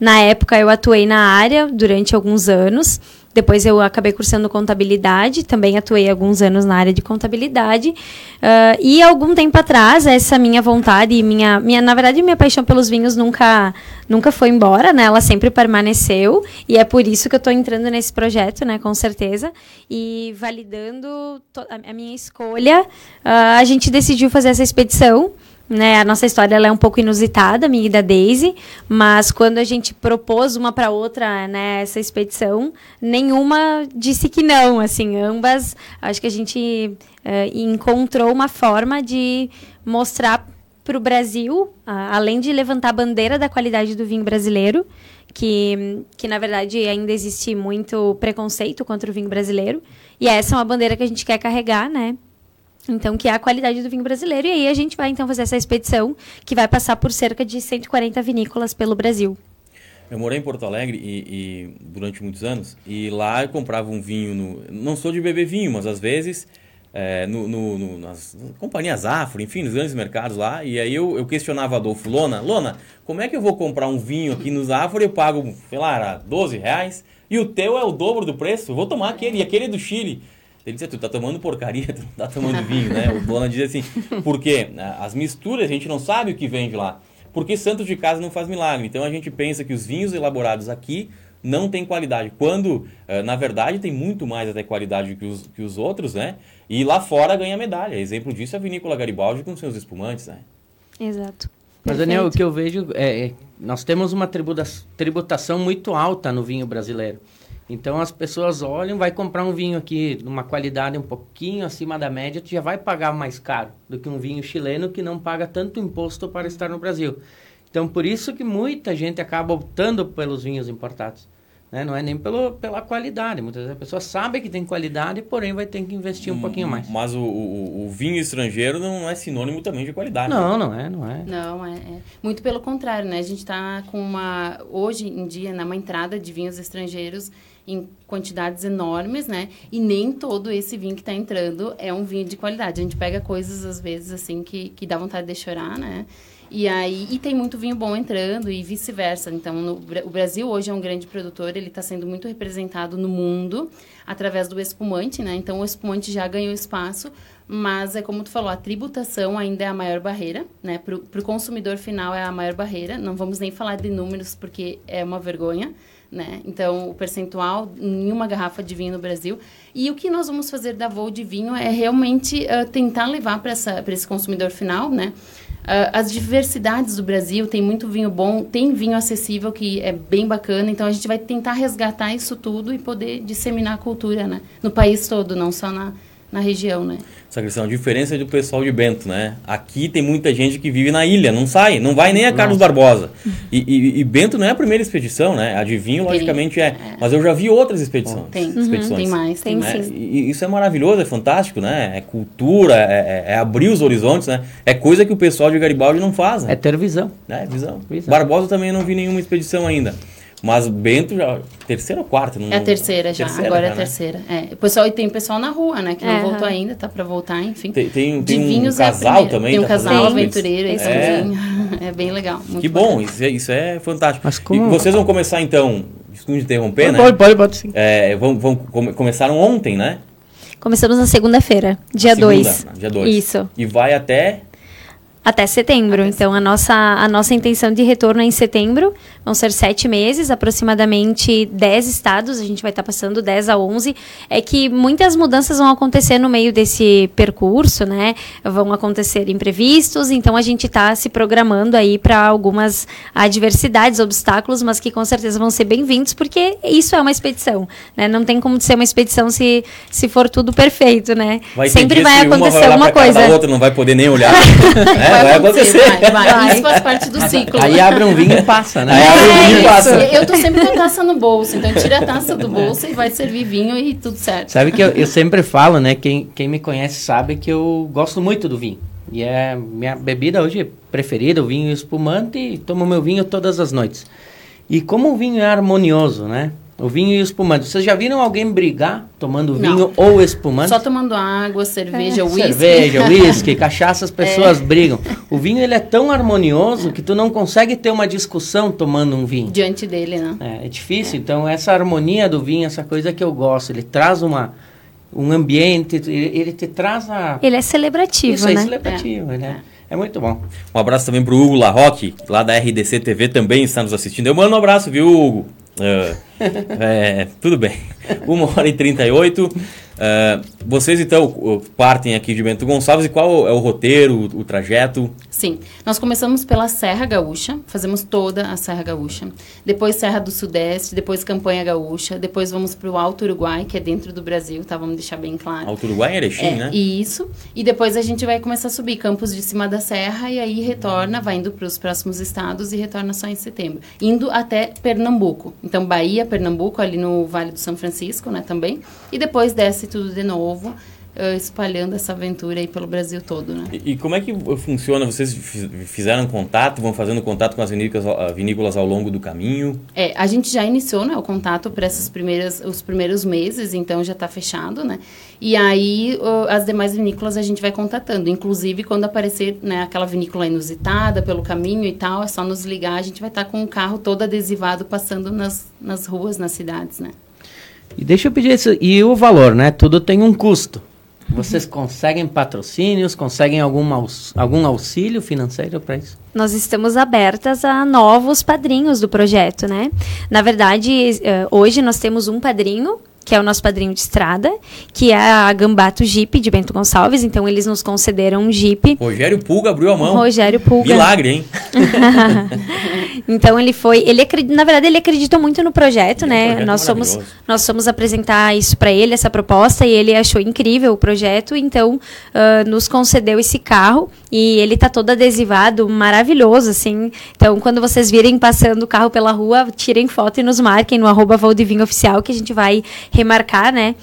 S6: Na época eu atuei na área durante alguns anos. Depois eu acabei cursando contabilidade, também atuei alguns anos na área de contabilidade. Ah, e algum tempo atrás, essa minha vontade e minha, minha, na verdade, minha paixão pelos vinhos nunca, nunca foi embora, né? Ela sempre permaneceu. E é por isso que eu estou entrando nesse projeto, né? Com certeza. E validando a, minha escolha, ah, a gente decidiu fazer essa expedição. Né, a nossa história ela é um pouco inusitada, minha e da Daisy, mas quando a gente propôs uma para outra né, essa expedição, nenhuma disse que não. Assim, ambas, acho que a gente eh, encontrou uma forma de mostrar para o Brasil, a- além de levantar a bandeira da qualidade do vinho brasileiro, que, que na verdade ainda existe muito preconceito contra o vinho brasileiro, e essa é uma bandeira que a gente quer carregar, né? Então, que é a qualidade do vinho brasileiro. E aí a gente vai então fazer essa expedição que vai passar por cerca de 140 vinícolas pelo Brasil.
S2: Eu morei em Porto Alegre e, e durante muitos anos e lá eu comprava um vinho no, não sou de beber vinho, mas às vezes é, no, no- no- nas companhias Afro, enfim, nos grandes mercados lá e aí eu, eu questionava Adolfo Lona, Lona, como é que eu vou comprar um vinho aqui nos Afro e eu pago, sei lá, era 12 reais e o teu é o dobro do preço, vou tomar aquele e aquele é do Chile. Ele disse, tu tá tomando porcaria, tu não tá tomando vinho, né? O Lona dizia assim, porque as misturas a gente não sabe o que vem de lá. Porque santo de casa não faz milagre. Então a gente pensa que os vinhos elaborados aqui não têm qualidade. Quando, eh, na verdade, tem muito mais até qualidade que os, que os outros, né? E lá fora ganha medalha. Exemplo disso é a Vinícola Garibaldi com seus espumantes, né?
S6: Exato.
S4: Mas, Daniel, o que eu vejo é, é nós temos uma tributa- tributação muito alta no vinho brasileiro. Então as pessoas olham, vai comprar um vinho aqui numa qualidade um pouquinho acima da média, tu já vai pagar mais caro do que um vinho chileno que não paga tanto imposto para estar no Brasil. Então por isso que muita gente acaba optando pelos vinhos importados. Né? Não é nem pelo, pela qualidade. Muitas vezes a pessoa sabe que tem qualidade, porém vai ter que investir um pouquinho mais.
S2: Mas o, o, o vinho estrangeiro não é sinônimo também de qualidade. né?
S4: Não, não é, não é.
S3: Não, é, é. Muito pelo contrário, né? A gente está com uma, hoje em dia, né, uma entrada de vinhos estrangeiros em quantidades enormes, né? E nem todo esse vinho que está entrando é um vinho de qualidade. A gente pega coisas, às vezes, assim, que, que dá vontade de chorar, né? E aí, e tem muito vinho bom entrando e vice-versa. Então, no o Brasil hoje é um grande produtor, ele está sendo muito representado no mundo através do espumante, né? Então, o espumante já ganhou espaço, mas é como tu falou, a tributação ainda é a maior barreira, né? Para o consumidor final é a maior barreira. Não vamos nem falar de números porque é uma vergonha, né? Então, o percentual em uma garrafa de vinho no Brasil. E o que nós vamos fazer da Voo de Vinho é realmente ah, tentar levar para esse consumidor final, né? Ah, as diversidades do Brasil, tem muito vinho bom, tem vinho acessível que é bem bacana, então a gente vai tentar resgatar isso tudo e poder disseminar a cultura, né? No país todo, não só na, na região, né?
S2: Sacristão, a diferença é do pessoal de Bento, né? Aqui tem muita gente que vive na ilha, não sai, não vai nem a Carlos Barbosa. E, e- e Bento não é a primeira expedição, né? A de vinho,
S3: Tem,
S2: logicamente, é.
S3: é.
S2: Mas eu já vi outras expedições.
S3: Tem,
S2: expedições.
S3: tem mais, tem,
S2: né? E isso é maravilhoso, é fantástico, né? É cultura, é, é- é abrir os horizontes, né? É coisa que o pessoal de Garibaldi não faz, né?
S4: É ter visão.
S2: É, visão.
S4: Visão.
S2: Barbosa também não vi nenhuma expedição ainda. Mas Bento já. Terceira ou quarta? Não,
S3: É a terceira já,
S2: terceira
S3: agora é
S2: já,
S3: a
S2: né?
S3: terceira. É. O pessoal, e tem pessoal na rua, né? Que não
S6: É,
S3: voltou ainda, tá pra voltar, enfim.
S2: Tem, tem, tem um
S3: é a
S2: casal
S3: primeira.
S2: também.
S3: Tem um
S2: tá
S3: casal
S2: fazendo
S3: aventureiro é.
S2: É,
S3: é bem legal. muito
S2: que bom,
S3: bacana.
S2: isso é, isso é fantástico.
S4: Mas como-
S2: E vocês vão começar então, desculpe me interromper, né?
S4: Pode, pode, pode sim.
S2: É, vão, vão, come- começaram ontem, né?
S6: Começamos na segunda-feira, dia
S2: Segunda,
S6: 2.
S2: Dia 2.
S6: Isso.
S2: E vai até.
S6: Até setembro. Então, a nossa, a nossa intenção de retorno é em setembro. Vão ser sete meses, aproximadamente 10 estados. A gente vai estar passando 10 a 11. É que muitas mudanças vão acontecer no meio desse percurso, né? Vão acontecer imprevistos. Então, a gente está se programando aí para algumas adversidades, obstáculos, mas que com certeza vão ser bem-vindos, porque isso é uma expedição. Né? Não tem como ser uma expedição se, se for tudo perfeito, né?
S2: Vai ter
S6: Sempre vai
S2: que uma
S6: acontecer
S2: vai cara
S6: coisa.
S2: outra, não vai poder nem olhar. É, vai acontecer.
S3: Vai, vai.
S6: Vai.
S3: Isso faz parte do ciclo.
S4: Aí abre um vinho e passa, né?
S2: Aí abre um vinho e
S3: É
S2: passa.
S3: isso. Eu tô sempre com a taça no bolso, então tira a taça do bolso e vai servir vinho e tudo certo.
S4: Sabe que eu, eu sempre falo, né? Quem, quem me conhece sabe que eu gosto muito do vinho. E é minha bebida hoje preferida, o vinho espumante, e tomo meu vinho todas as noites. E como o vinho é harmonioso, né? O vinho e o espumante. Vocês já viram alguém brigar tomando
S3: Não.
S4: vinho ou espumante?
S3: Só tomando água, cerveja, uísque.
S4: Cerveja, uísque, cachaça, as pessoas brigam. O vinho ele é tão harmonioso que tu não consegue ter uma discussão tomando um vinho.
S3: diante dele, né?
S4: É, é difícil, então essa harmonia do vinho, essa coisa que eu gosto, ele traz uma, um ambiente, ele, ele te traz a...
S6: Ele é celebrativo,
S4: Isso aí,
S6: né?
S4: celebrativo, né? É muito bom.
S2: Um abraço também pro Hugo Larroque, lá da RDC TV, também está nos assistindo. Eu mando um abraço, viu, Hugo? É, é, tudo bem. Uma hora e 38. É, vocês então partem aqui de Bento Gonçalves e qual é o roteiro, o, o trajeto?
S3: Sim, nós começamos pela Serra Gaúcha, fazemos toda a Serra Gaúcha. Depois Serra do Sudeste, depois Campanha Gaúcha, depois vamos para o Alto Uruguai, que é dentro do Brasil, tá? Vamos deixar bem claro.
S2: Alto Uruguai e Erechim,
S3: É,
S2: né?
S3: Isso. E depois a gente vai começar a subir campos de cima da serra e aí retorna, vai indo para os próximos estados e retorna só em setembro. Indo até Pernambuco. Então, Bahia, Pernambuco, ali no Vale do São Francisco, né, também. E depois desce tudo de novo, eh, espalhando essa aventura aí pelo Brasil todo, né?
S2: E, e como é que funciona? Vocês fi- fizeram contato, vão fazendo contato com as vinícolas, ah, vinícolas ao longo do caminho?
S3: É, a gente já iniciou né, o contato para essas primeiras, os primeiros meses, então já está fechado, né? E aí as demais vinícolas a gente vai contatando. Inclusive, quando aparecer né, aquela vinícola inusitada pelo caminho e tal, é só nos ligar, a gente vai estar com o carro todo adesivado passando nas, nas ruas, nas cidades, né?
S4: E deixa eu pedir isso, e o valor, né? Tudo tem um custo. Vocês conseguem patrocínios, conseguem algum, algum auxílio financeiro para isso?
S6: Nós estamos abertas a novos padrinhos do projeto, né? Na verdade, eh, hoje nós temos um padrinho, que é o nosso padrinho de estrada, que é a Gambato Jeep de Bento Gonçalves. Então, eles nos concederam um Jeep.
S2: Rogério Pulga abriu a mão.
S6: Rogério Pulga.
S2: Milagre, hein?
S6: então ele foi, ele na verdade ele acreditou muito no projeto,
S2: Ele é um
S6: né?
S2: projeto
S6: nós somos nós fomos apresentar isso para ele essa proposta e ele achou incrível o projeto, então ah, nos concedeu esse carro e ele tá todo adesivado, maravilhoso assim. Então quando vocês virem passando o carro pela rua, tirem foto e nos marquem no arroba Valdivinho Oficial que a gente vai remarcar, né?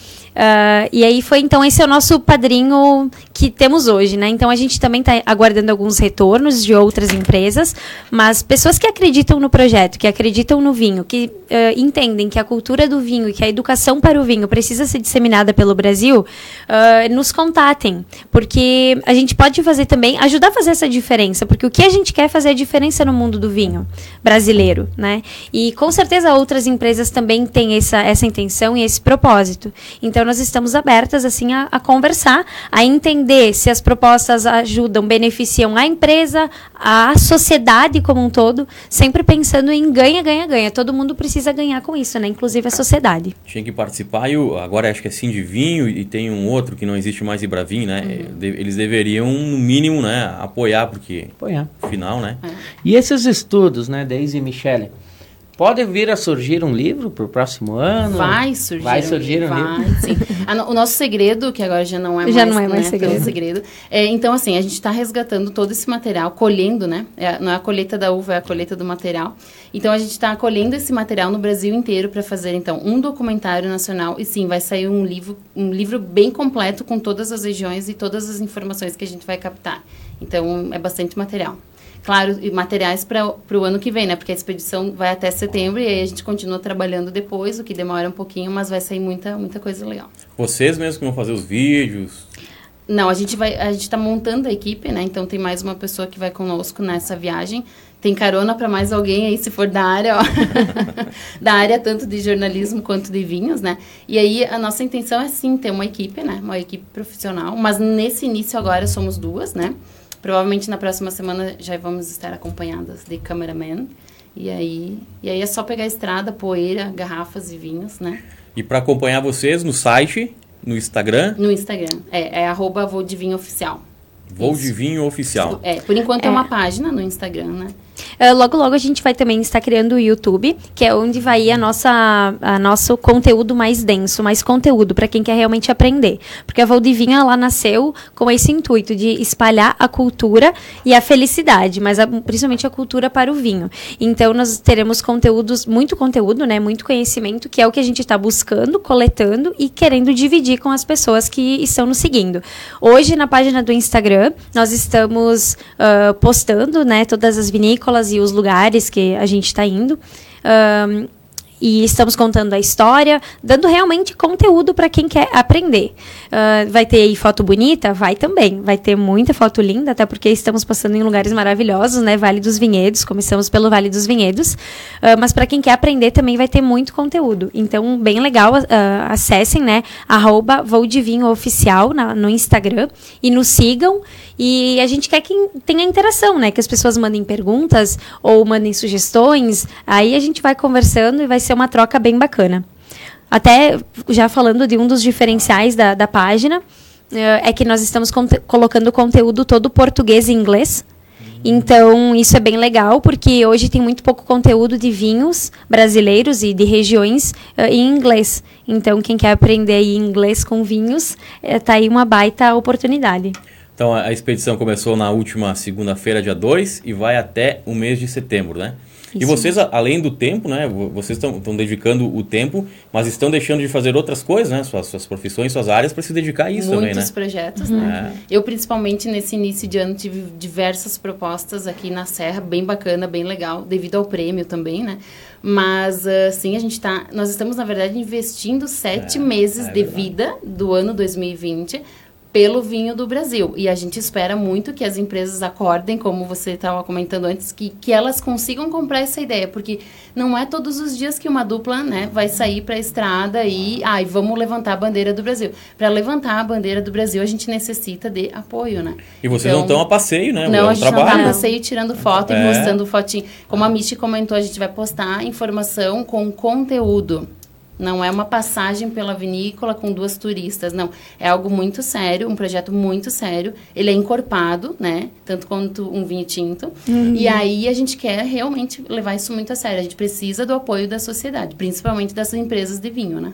S6: Ah, e aí foi então esse é o nosso padrinho que temos hoje, né? Então a gente também está aguardando alguns retornos de outras empresas, mas pessoas que acreditam no projeto, que acreditam no vinho, que ah, entendem que a cultura do vinho e que a educação para o vinho precisa ser disseminada pelo Brasil, ah, nos contatem, porque a gente pode fazer também ajudar a fazer essa diferença, porque o que a gente quer é fazer a diferença no mundo do vinho brasileiro, né? E com certeza outras empresas também têm essa, essa intenção e esse propósito. Então nós estamos abertas assim a, a conversar, a entender se as propostas ajudam, beneficiam a empresa, a sociedade como um todo, sempre pensando em ganha, ganha, ganha. Todo mundo precisa ganhar com isso, né? Inclusive a sociedade.
S2: Tinha que participar e o- agora acho que é Sim de Vinho e tem um outro que não existe mais Ibravin, né?
S3: Uhum.
S2: Eles deveriam, no mínimo, né, apoiar, porque
S4: Apoiar.
S2: final, né?
S4: E esses estudos, né, Deise e Michele, pode vir a surgir um livro para o próximo ano?
S3: Vai surgir.
S4: Vai surgir um
S3: vai,
S4: livro?
S3: sim. A o nosso segredo, que agora já não é
S6: Já
S3: mais,
S6: não é mais
S3: né,
S6: segredo.
S3: segredo. É, então, assim, a gente está resgatando todo esse material, colhendo, né? É, não é a colheita da uva, é a colheita do material. Então, a gente está colhendo esse material no Brasil inteiro para fazer, então, um documentário nacional. E sim, vai sair um livro, um livro bem completo com todas as regiões e todas as informações que a gente vai captar. Então, é bastante material. Claro, e materiais para o ano que vem, né? Porque a expedição vai até setembro e aí a gente continua trabalhando depois, o que demora um pouquinho, mas vai sair muita, muita coisa legal.
S2: Vocês mesmos que vão fazer os vídeos?
S3: Não, a gente vai, a gente está montando a equipe, né? Então tem mais uma pessoa que vai conosco nessa viagem. Tem carona para mais alguém aí, se for da área, ó. da área tanto de jornalismo quanto de vinhos, né? E aí a nossa intenção é sim ter uma equipe, né? Uma equipe profissional. Mas nesse início agora somos duas, né? Provavelmente na próxima semana já vamos estar acompanhadas de cameraman. E aí, e aí é só pegar a estrada, poeira, garrafas e vinhos, né?
S2: E para acompanhar vocês no site, no Instagram?
S3: No Instagram. É, é arroba Voo de Vinho Oficial.
S2: Voo de Vinho Oficial.
S3: É, por enquanto é. é uma página no Instagram, né?
S6: Uh, logo, logo a gente vai também estar criando o YouTube, que é onde vai a nossa, a nosso conteúdo mais denso, mais conteúdo para quem quer realmente aprender. Porque a Valdivinha lá nasceu com esse intuito de espalhar a cultura e a felicidade, mas a, principalmente a cultura para o vinho. Então nós teremos conteúdos, muito conteúdo, né, muito conhecimento, que é o que a gente está buscando, coletando e querendo dividir com as pessoas que estão nos seguindo. Hoje na página do Instagram nós estamos uh, postando, né, todas as vinícolas e os lugares que a gente está indo. Um, e estamos contando a história, dando realmente conteúdo para quem quer aprender. Uh, vai ter aí foto bonita? Vai também. Vai ter muita foto linda, até porque estamos passando em lugares maravilhosos, né? Vale dos Vinhedos, começamos pelo Vale dos Vinhedos. Uh, mas para quem quer aprender também vai ter muito conteúdo. Então, bem legal, uh, acessem, né? Arroba Vinho Oficial na, no Instagram e nos sigam. E a gente quer que tenha interação, né? Que as pessoas mandem perguntas ou mandem sugestões. Aí a gente vai conversando e vai ser uma troca bem bacana. Até já falando de um dos diferenciais da, da página, eh, é que nós estamos colocando conteúdo todo português e inglês. Então, isso é bem legal, porque hoje tem muito pouco conteúdo de vinhos brasileiros e de regiões uh, em inglês. Então, quem quer aprender inglês com vinhos, está eh, aí uma baita oportunidade.
S2: Então a expedição começou na última segunda-feira, dia 2, e vai até o mês de setembro, né? Isso. E vocês, além do tempo, né? Vocês estão dedicando o tempo, mas estão deixando de fazer outras coisas, né? Suas, suas profissões, suas áreas, para se dedicar a isso
S3: Muitos
S2: também, né?
S3: Muitos projetos, né? É. Eu, principalmente, nesse início de ano, tive diversas propostas aqui na Serra, bem bacana, bem legal, devido ao prêmio também, né? Mas, assim, a gente tá... Nós estamos, na verdade, investindo sete é, meses é de vida do ano 2020 pelo vinho do Brasil. E a gente espera muito que as empresas acordem, como você estava comentando antes, que, que elas consigam comprar essa ideia, porque não é todos os dias que uma dupla né, vai sair para a estrada e, ai, vamos levantar a bandeira do Brasil. Para levantar a bandeira do Brasil, a gente necessita de apoio, né?
S2: E vocês então, não estão a passeio, né?
S3: Não, é um a gente trabalho. não está a passeio tirando foto é. e postando fotinho. Como a Michi comentou, a gente vai postar informação com conteúdo. Não é uma passagem pela vinícola com duas turistas, não. É algo muito sério, um projeto muito sério. Ele é encorpado, né? Tanto quanto um vinho tinto. Uhum. E aí a gente quer realmente levar isso muito a sério. A gente precisa do apoio da sociedade, principalmente das empresas de vinho, né?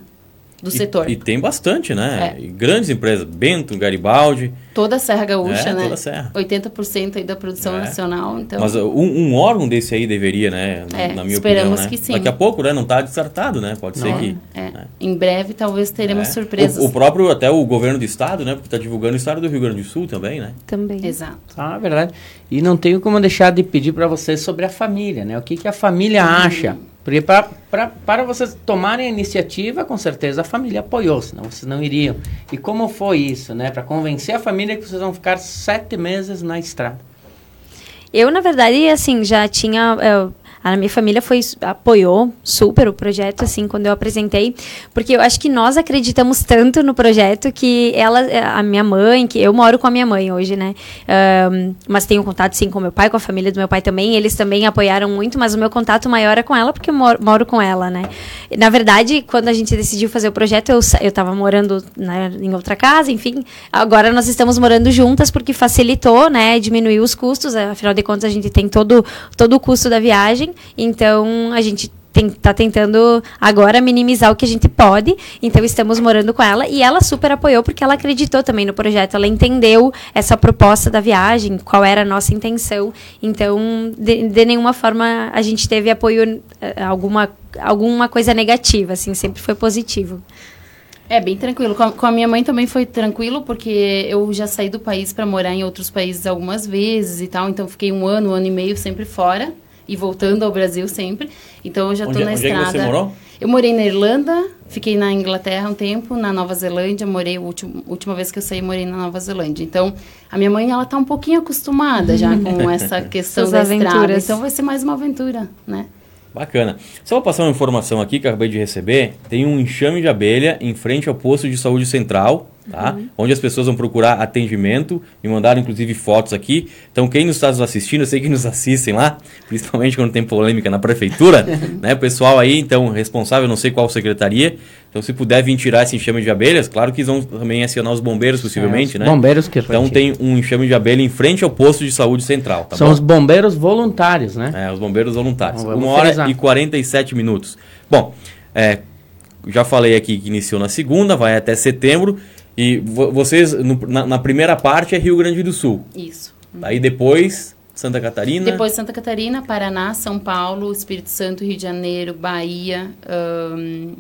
S3: Do
S2: e,
S3: setor.
S2: E tem bastante, né? É. grandes empresas, Bento, Garibaldi.
S3: Toda a Serra Gaúcha,
S2: é,
S3: né?
S2: Toda a Serra.
S3: 80% aí da produção é. nacional, então...
S2: Mas uh, um, um, órgão desse aí deveria, né?
S3: É,
S2: na minha
S3: esperamos
S2: opinião, né?
S3: que sim.
S2: Daqui a pouco, né? Não está descartado, né? Pode
S3: Não,
S2: ser que...
S3: É. Né? Em breve, talvez teremos
S2: é.
S3: surpresas.
S2: O, o, próprio, até o governo do estado, né? Porque está divulgando o estado do Rio Grande do Sul também, né?
S6: Também.
S3: Exato.
S4: Ah, verdade. E não tenho como deixar de pedir para vocês sobre a família, né? O que, que a família acha porque pra, pra, para vocês tomarem a iniciativa, com certeza a família apoiou, senão vocês não iriam. E como foi isso, né? Para convencer a família que vocês vão ficar sete meses na estrada?
S6: Eu, na verdade, assim, já tinha. Eu a minha família foi apoiou super o projeto assim quando eu apresentei, porque eu acho que nós acreditamos tanto no projeto que ela, a minha mãe, que eu moro com a minha mãe hoje, né? Um, mas tenho contato sim com meu pai, com a família do meu pai também. Eles também apoiaram muito, mas o meu contato maior é com ela porque eu moro, moro com ela, né? Na verdade, quando a gente decidiu fazer o projeto, eu eu estava morando né, em outra casa, enfim. Agora nós estamos morando juntas porque facilitou, né? Diminuiu os custos. Afinal de contas, a gente tem todo todo o custo da viagem. Então, a gente está tentando agora minimizar o que a gente pode. Então, estamos morando com ela e ela super apoiou porque ela acreditou também no projeto. Ela entendeu essa proposta da viagem, qual era a nossa intenção. Então, de, de nenhuma forma a gente teve apoio, eh, alguma, alguma coisa negativa, assim, sempre foi positivo.
S3: É bem tranquilo. Com a, com a, minha mãe também foi tranquilo, porque eu já saí do país para morar em outros países algumas vezes e tal. Então fiquei um ano, um ano e meio sempre fora e voltando ao Brasil sempre. Então eu já estou na
S2: onde
S3: estrada.
S2: Onde é você morou?
S3: Eu morei na Irlanda, fiquei na Inglaterra um tempo, na Nova Zelândia, morei a última, última vez que eu saí, morei na Nova Zelândia. Então, a minha mãe, ela tá um pouquinho acostumada já com essa questão da aventuras. estrada. Então, vai ser mais uma aventura, né?
S2: Bacana. Só vou passar uma informação aqui que eu acabei de receber. Tem um enxame de abelha em frente ao posto de saúde central, tá? Uhum. Onde as pessoas vão procurar atendimento. Me mandaram, inclusive, fotos aqui. Então, quem nos está assistindo, eu sei que nos assistem lá, principalmente quando tem polêmica na prefeitura, né? O pessoal aí, então, responsável, não sei qual secretaria. Então, se puder vir tirar esse enxame de abelhas, claro que vão também acionar os bombeiros, possivelmente,
S4: é,
S2: né?
S4: Bombeiros que
S2: Então, tem um enxame de abelha em frente ao posto de saúde central, tá
S4: São
S2: bom?
S4: os bombeiros voluntários, né?
S2: É, os bombeiros voluntários.
S4: Vamos
S2: Uma hora
S4: frisar.
S2: e 47 minutos. Bom, é, já falei aqui que iniciou na segunda, vai até setembro. E vo- vocês, no- na, na primeira parte, é Rio Grande do Sul.
S3: Isso.
S2: Aí depois, Santa Catarina.
S3: Depois Santa Catarina, Paraná, São Paulo, Espírito Santo, Rio de Janeiro, Bahia,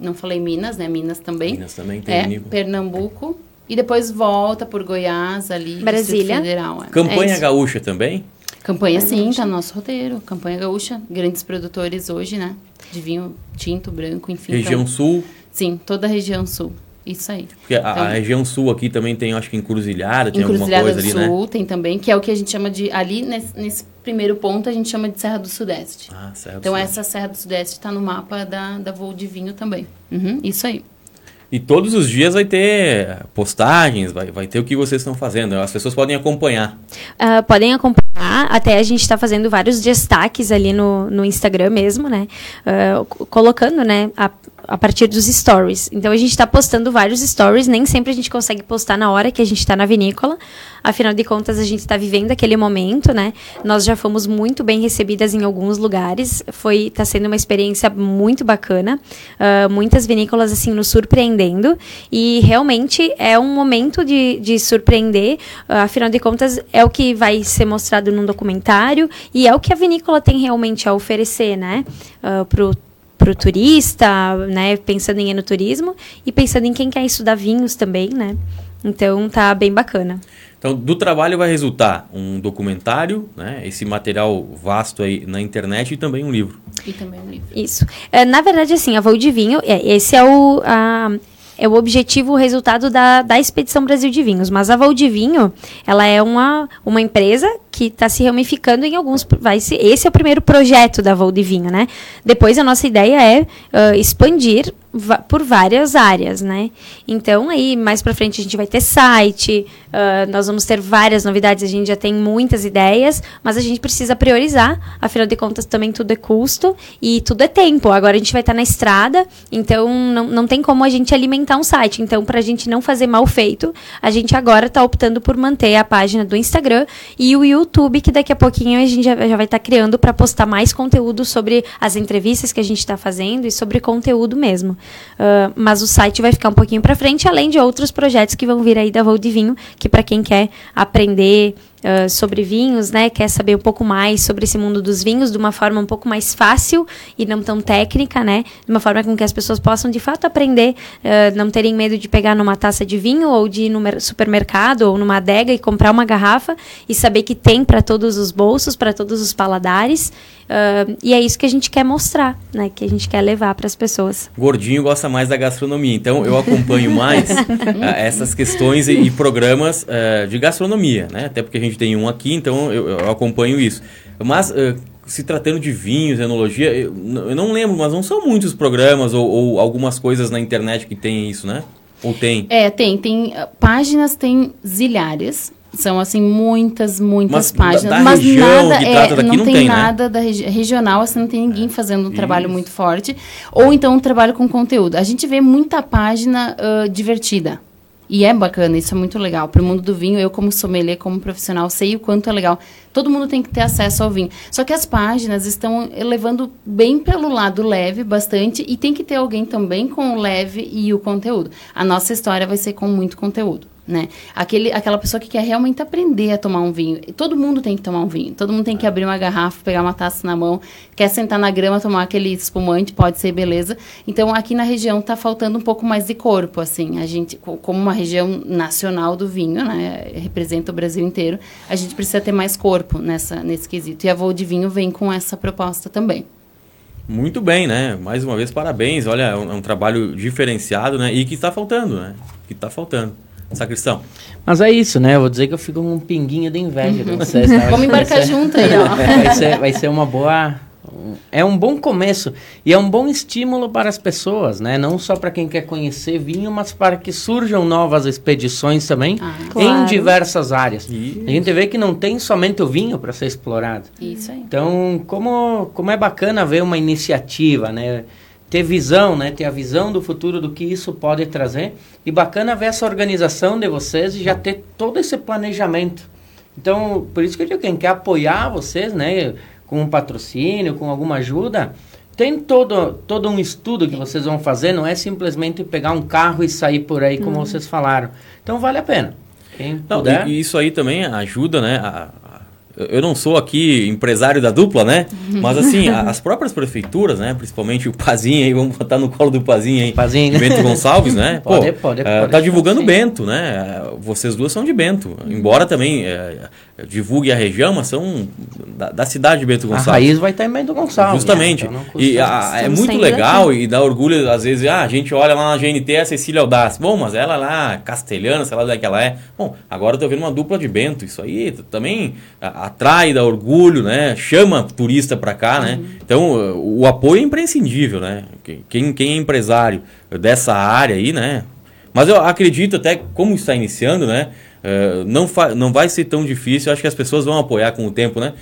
S3: não falei Minas, né? Minas também.
S2: Minas também tem
S3: É,
S2: nível.
S3: Pernambuco. E depois volta por Goiás, ali, Distrito
S6: Brasília.
S3: Federal. é. É
S2: Campanha
S3: isso.
S2: Gaúcha também?
S3: Campanha sim, tá no nosso roteiro. Campanha gaúcha, grandes produtores hoje, né? De vinho tinto, branco, enfim.
S2: Região
S3: então-
S2: Sul.
S3: sim, toda a região sul. Isso aí.
S2: Porque a,
S3: Então-
S2: a região Sul aqui também tem, acho que Encruzilhada, tem alguma
S3: Encruzilhada
S2: coisa
S3: do
S2: ali,
S3: Sul
S2: né?
S3: tem também, que é o que a gente chama de. Ali, nesse, nesse primeiro ponto, a gente chama de Serra do Sudeste.
S2: Ah, certo.
S3: então,
S2: certo.
S3: essa Serra do Sudeste está no mapa da, da Voo de Vinho também. Uhum, isso aí.
S2: E todos os dias vai ter postagens, vai, vai ter o que vocês estão fazendo. As pessoas podem acompanhar.
S6: Ah, podem acompanhar, até a gente está fazendo vários destaques ali no, no Instagram mesmo, né? Co- colocando, né, a, a partir dos stories. Então a gente está postando vários stories, nem sempre a gente consegue postar na hora que a gente está na vinícola. Afinal de contas, a gente está vivendo aquele momento, né? Nós já fomos muito bem recebidas em alguns lugares. Foi, está sendo uma experiência muito bacana. Ah, muitas vinícolas assim nos surpreendendo e realmente é um momento de, de surpreender. Ah, afinal de contas, é o que vai ser mostrado num documentário e é o que a vinícola tem realmente a oferecer, né? Uh, pro para o turista, né, pensando em enoturismo e pensando em quem quer estudar vinhos também, né? Então tá bem bacana.
S2: Então, do trabalho vai resultar um documentário, né? Esse material vasto aí na internet e também um livro.
S3: E também o livro.
S6: Isso. É, na verdade, assim, a Voo de Vinho, é, esse é o, a- é o objetivo, o resultado da, da Expedição Brasil de Vinhos. Mas a Voo de Vinho, ela é uma, uma empresa que está se ramificando em alguns... Vai ser, esse é o primeiro projeto da Voo de Vinho, né? Depois, a nossa ideia é ah, expandir por várias áreas, né? Então, aí, mais pra frente, a gente vai ter site, ah, nós vamos ter várias novidades, a gente já tem muitas ideias, mas a gente precisa priorizar, afinal de contas, também tudo é custo e tudo é tempo. Agora a gente vai estar na estrada, então não, não tem como a gente alimentar um site. Então, pra gente não fazer mal feito, a gente agora tá optando por manter a página do Instagram e o YouTube, que daqui a pouquinho a gente já, já vai estar criando para postar mais conteúdo sobre as entrevistas que a gente está fazendo e sobre conteúdo mesmo. Ah, mas o site vai ficar um pouquinho para frente, além de outros projetos que vão vir aí da Voo Vinho, que para quem quer aprender ah, sobre vinhos, né, quer saber um pouco mais sobre esse mundo dos vinhos de uma forma um pouco mais fácil e não tão técnica, né, de uma forma com que as pessoas possam de fato aprender, ah, não terem medo de pegar numa taça de vinho ou de ir no mer- supermercado ou numa adega e comprar uma garrafa e saber que tem para todos os bolsos, para todos os paladares. ah, e é isso que a gente quer mostrar, né, que a gente quer levar para as pessoas.
S2: Gordinho gosta mais da gastronomia, então eu acompanho mais ah, essas questões e, e programas ah, de gastronomia, né? Até porque a gente tem um aqui, então eu, eu acompanho isso. Mas ah, se tratando de vinhos, enologia, eu, eu não lembro, mas não são muitos programas ou, ou algumas coisas na internet que tem isso, né? Ou tem?
S3: É, tem. Tem ah, páginas, tem zilhares. São, assim, muitas, muitas
S2: Mas da-
S3: páginas.
S2: da
S3: mas
S2: região
S3: nada, é, não,
S2: não
S3: tem,
S2: tem, né?
S3: nada da regi regional, assim, não tem ninguém fazendo um trabalho
S2: Isso.
S3: muito forte. Ou então um trabalho com conteúdo. A gente vê muita página ah, divertida. E é bacana, isso é muito legal. Para o mundo do vinho, eu como sommelier, como profissional, sei o quanto é legal. Todo mundo tem que ter acesso ao vinho. Só que as páginas estão levando bem pelo lado leve, bastante, e tem que ter alguém também com o leve e o conteúdo. A nossa história vai ser com muito conteúdo. Né? Aquele, aquela pessoa que quer realmente aprender a tomar um vinho. Todo mundo tem que tomar um vinho. Todo mundo tem que abrir uma garrafa, pegar uma taça na mão, quer sentar na grama, tomar aquele espumante, pode ser beleza. Então, aqui na região está faltando um pouco mais de corpo, assim. A gente, como uma região nacional do vinho, né? Representa o Brasil inteiro, a gente precisa ter mais corpo nessa, nesse quesito. E a Voo de Vinho vem com essa proposta também.
S2: Muito bem, né? Mais uma vez, parabéns. Olha, é um, é um trabalho diferenciado, né? E que está faltando, né? Que está faltando. Sacristão.
S4: Mas é isso, né? Eu vou dizer que eu fico com um pinguinho de inveja vocês. Tá?
S3: Vamos embarcar ser, junto aí, ó.
S4: Vai ser, vai ser uma boa... É um bom começo e é um bom estímulo para as pessoas, né? Não só para quem quer conhecer vinho, mas para que surjam novas expedições também ah, em claro. diversas áreas. Isso. A gente vê que não tem somente o vinho para ser explorado.
S3: Isso aí.
S4: Então, como, como é bacana ver uma iniciativa, né? Ter visão, né? Ter a visão do futuro do que isso pode trazer. E bacana ver essa organização de vocês e já ter todo esse planejamento. Então, por isso que eu digo, quem quer apoiar vocês, né? Com um patrocínio, com alguma ajuda, tem todo, todo um estudo que vocês vão fazer, não é simplesmente pegar um carro e sair por aí, como uhum. vocês falaram. Então, vale a pena.
S2: Quem não, puder... e, isso aí também ajuda, né? A, eu não sou aqui empresário da dupla, né? Mas assim, as próprias prefeituras, né? Principalmente o Pazinho aí, vamos botar no colo do Pazinho aí.
S4: Pazinho.
S2: Bento Gonçalves, né?
S4: Pô, pode, pode,
S2: é,
S4: pode,
S2: tá divulgando Bento, né? Vocês duas são de Bento. Embora também é, divulgue a região, mas são da, da, cidade de Bento Gonçalves. A
S4: raiz vai estar em Bento Gonçalves.
S2: Justamente. Né? Então e a, é muito legal aqui. e dá orgulho, às vezes, ah, a gente olha lá na GNT a Cecília Audaz. Bom, mas ela lá, castelhana, sei lá onde é que ela é. Bom, agora eu tô vendo uma dupla de Bento. Isso aí também atrai, dá orgulho, né? Chama turista para cá, né? Uhum. Então, o apoio é imprescindível, né? Quem, quem é empresário dessa área aí, né? Mas eu acredito até, como está iniciando, né? Uh, não, não vai ser tão difícil. Acho que as pessoas vão apoiar com o tempo, né?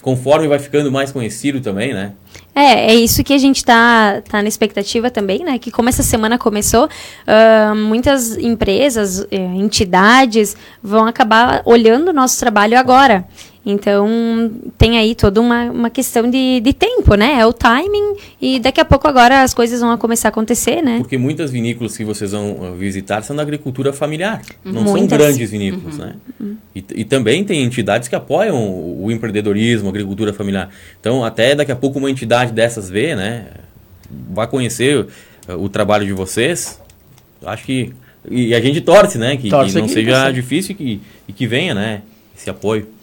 S2: conforme vai ficando mais conhecido também, né?
S6: É, é isso que a gente está tá na expectativa também, né? Que como essa semana começou, uh, muitas empresas, eh, entidades vão acabar olhando o nosso trabalho agora. Então, tem aí toda uma, uma questão de, de tempo, né? É o timing e daqui a pouco agora as coisas vão começar a acontecer, né?
S2: Porque muitas vinícolas que vocês vão visitar são da agricultura familiar, não muitas. são grandes vinícolas, uhum. né? Uhum. E, e, também tem entidades que apoiam o, empreendedorismo, a agricultura familiar. Então, até daqui a pouco uma entidade dessas vê, né? Vai conhecer o, o trabalho de vocês. Acho que... E a gente torce, né? Que, torce que não seja difícil e que, e que venha, né? Esse apoio.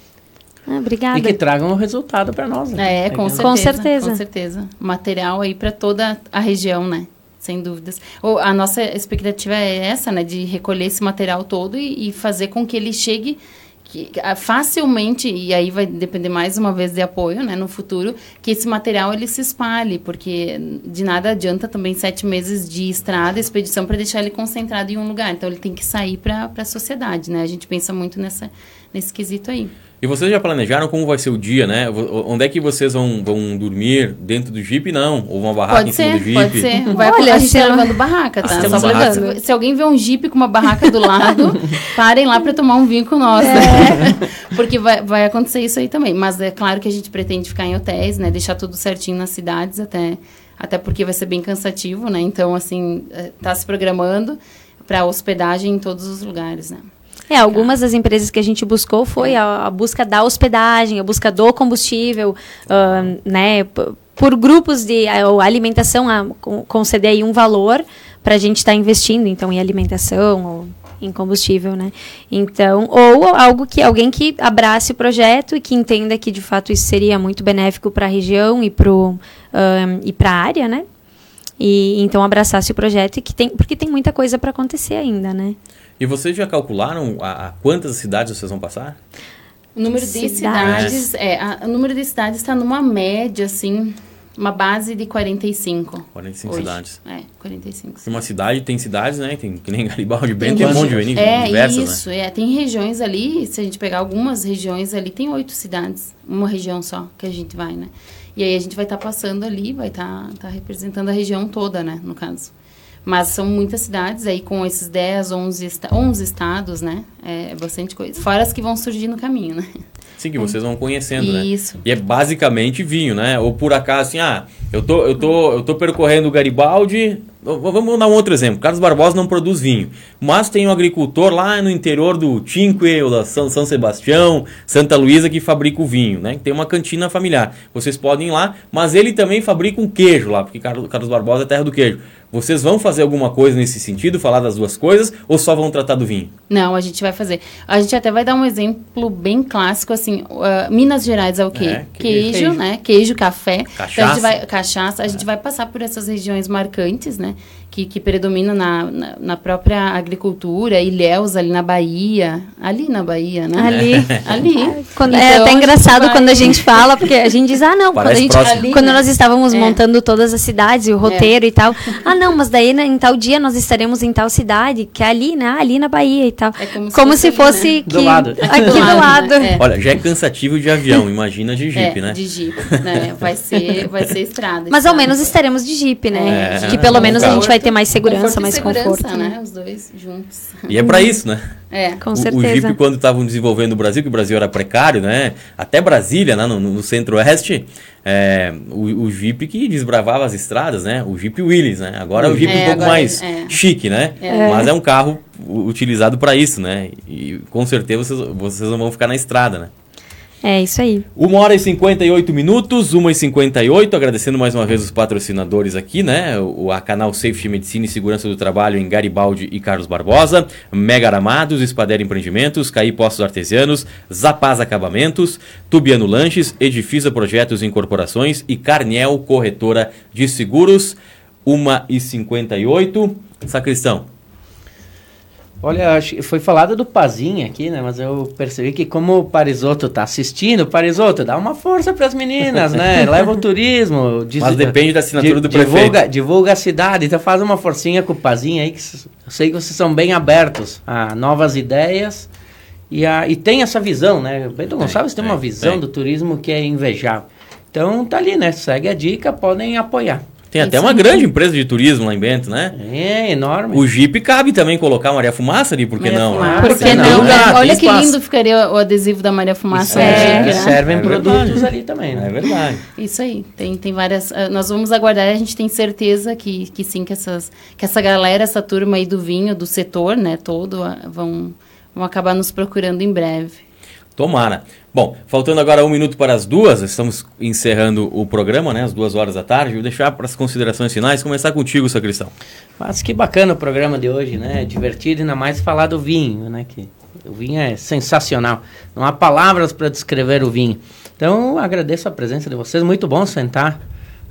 S6: Ah, obrigada.
S4: E que tragam um resultado para nós.
S3: Né? É, com, certeza, com certeza. Com certeza. Material aí para toda a região, né? Sem dúvidas. Ou, a nossa expectativa é essa, né? De recolher esse material todo e, e fazer com que ele chegue que, facilmente, e aí vai depender mais uma vez de apoio, né, no futuro, que esse material ele se espalhe, porque de nada adianta também sete meses de estrada, expedição, para deixar ele concentrado em um lugar. Então, ele tem que sair para a sociedade, né? A gente pensa muito nessa, nesse quesito aí.
S2: E vocês já planejaram como vai ser o dia, né? Onde é que vocês vão, vão dormir? Dentro do Jeep, não? Ou uma barraca
S3: pode
S2: em
S3: ser,
S2: cima do Jeep?
S3: Pode ser. Vai, Olha, a gente tá levando barraca, tá? Só barraca. Se, se, alguém vê um Jeep com uma barraca do lado, parem lá para tomar um vinho com nós. É. Porque vai, vai acontecer isso aí também. Mas é claro que a gente pretende ficar em hotéis, né? Deixar tudo certinho nas cidades até... Até porque vai ser bem cansativo, né? Então, assim, é, tá se programando para hospedagem em todos os lugares, né?
S6: É, algumas das empresas que a gente buscou foi a, a busca da hospedagem, a busca do combustível, uh, né, por grupos de uh, alimentação, a, conceder aí um valor para a gente estar tá investindo, então, em alimentação ou em combustível, né? Então, ou algo que alguém que abrace o projeto e que entenda que de fato isso seria muito benéfico para a região e para uh, e a área, né? E então abraçasse o projeto e que tem porque tem muita coisa para acontecer ainda, né?
S2: E vocês já calcularam a, a quantas cidades vocês vão passar?
S3: O número de cidades, é, a, o número de cidades está numa média, assim, uma base de 45.
S2: 45 hoje. cidades.
S3: É, 45.
S2: Uma cidade tem cidades, né? Tem que nem Garibaldi Bento, tem um monte de.
S3: É, diversas, né? isso. Né? É, tem regiões ali, se a gente pegar algumas regiões ali, tem oito cidades. Uma região só que a gente vai, né? E aí a gente vai estar tá passando ali, vai estar tá, tá representando a região toda, né? No caso. Mas são muitas cidades aí com esses 10, 11, 11 estados, né? É bastante coisa. Fora as que vão surgir no caminho, né?
S2: Sim, que vocês vão conhecendo, né?
S3: Isso.
S2: E é basicamente vinho, né? Ou por acaso assim, ah, eu tô, eu tô, eu tô percorrendo Garibaldi, Vamos dar um outro exemplo. Carlos Barbosa não produz vinho, mas tem um agricultor lá no interior do Cinque, ou da São, São Sebastião, Santa Luísa, que fabrica o vinho, né? Tem uma cantina familiar. Vocês podem ir lá, mas ele também fabrica um queijo lá, porque Carlos, Barbosa é terra do queijo. Vocês vão fazer alguma coisa nesse sentido, falar das duas coisas, ou só vão tratar do vinho?
S3: Não, a gente vai fazer. A gente até vai dar um exemplo bem clássico, assim, uh, Minas Gerais é o quê?
S2: É,
S3: queijo,
S2: queijo.
S3: né? Queijo, café.
S2: Cachaça.
S3: Então, a gente vai, cachaça. A gente vai passar por essas regiões marcantes, né? Que, que predominam na, na, na própria agricultura, Ilhéus ali na Bahia. Ali na Bahia, né?
S6: Ali.
S3: Ali.
S6: Quando-
S3: Então,
S6: é até engraçado
S3: vai-
S6: quando a gente fala, porque a gente diz, ah, não, quando, a gente, quando nós estávamos
S3: É.
S6: montando todas as cidades e o roteiro e tal. Ah, não, mas daí né, em tal dia nós estaremos em tal cidade, que é ali, né? Ali na Bahia e tal.
S3: É como se
S6: como
S3: fosse
S6: se
S3: ali,
S6: fosse
S3: né?
S6: que,
S4: Do lado.
S6: aqui do lado.
S3: né? É.
S2: Olha, já é cansativo de avião, imagina de Jeep,
S3: é,
S2: né?
S3: de Jeep, né? Vai ser, vai ser estrada.
S6: Mas ao
S3: estrada.
S6: menos estaremos de Jeep, né?
S2: É.
S6: que pelo menos a gente vai ter mais
S3: Conforto
S6: segurança, mais
S3: segurança,
S6: conforto.
S3: né?
S6: Né?
S3: Os dois juntos.
S2: E é para isso, né?
S3: É.
S6: Com
S2: O- O,
S6: certeza.
S2: Jeep, quando estavam desenvolvendo o Brasil, que o Brasil era precário, né? Até Brasília, né? no, no centro-oeste, é, o, o Jeep que desbravava as estradas, né? O Jeep Willys, né? Agora é o Jeep
S3: É,
S2: um pouco mais
S3: é.
S2: chique, né?
S3: É.
S2: Mas é um carro utilizado para isso, né? E com certeza vocês, vocês não vão ficar na estrada, né?
S6: É isso aí.
S2: Uma hora e 58 minutos, 1 e 58 agradecendo mais uma vez os patrocinadores aqui, né? O, a Canal Safety Medicina e Segurança do Trabalho em Garibaldi e Carlos Barbosa, Mega Aramados, Espader Empreendimentos, Caí Postos Artesianos, Zapaz Acabamentos, Tubiano Lanches, Edifisa Projetos e Incorporações e Carniel Corretora de Seguros. 1 e 58 Sacristão,
S4: Olha, acho que foi falado do Pazinho aqui, né? Mas eu percebi que como o Parisoto tá assistindo, Parisoto, dá uma força para as meninas, né? Leva o turismo. diz-
S2: Mas depende da assinatura do
S4: divulga,
S2: prefeito.
S4: Divulga a cidade, então faz uma forcinha com o Pazinho aí, que eu sei que vocês são bem abertos a novas ideias e, a, e tem essa visão, né? O Bento Gonçalves tem,
S2: tem,
S4: uma visão
S2: tem.
S4: do turismo que é invejável. Então tá ali, né? Segue a dica, podem apoiar.
S2: Tem até uma grande empresa de turismo lá em Bento, né?
S4: É enorme.
S2: O Jeep cabe também colocar Maria Fumaça ali, por que
S3: Maria
S2: não?
S3: Fumaça.
S6: Por que
S2: Tem
S6: não,
S3: né?
S2: tem
S3: Olha que
S2: espaço.
S3: lindo ficaria o adesivo da Maria Fumaça.
S4: É,
S3: Jeep, né?
S4: servem
S2: É
S4: produtos ali também, né?
S2: É verdade.
S3: Isso aí, tem, tem várias. ah, nós vamos aguardar, a gente tem certeza que, que sim, que, essas, que essa galera, essa turma aí do vinho, do setor, né, todo, ah, vão, vão acabar nos procurando em breve.
S2: Tomara. Bom, faltando agora um minuto para as duas, estamos encerrando o programa, né? Às duas horas da tarde. Vou deixar para as considerações finais. Começar contigo, Sacristão.
S4: Mas que bacana o programa de hoje, né? Divertido, ainda mais falar do vinho, né? Que o vinho é sensacional. Não há palavras para descrever o vinho. Então, agradeço a presença de vocês. Muito bom sentar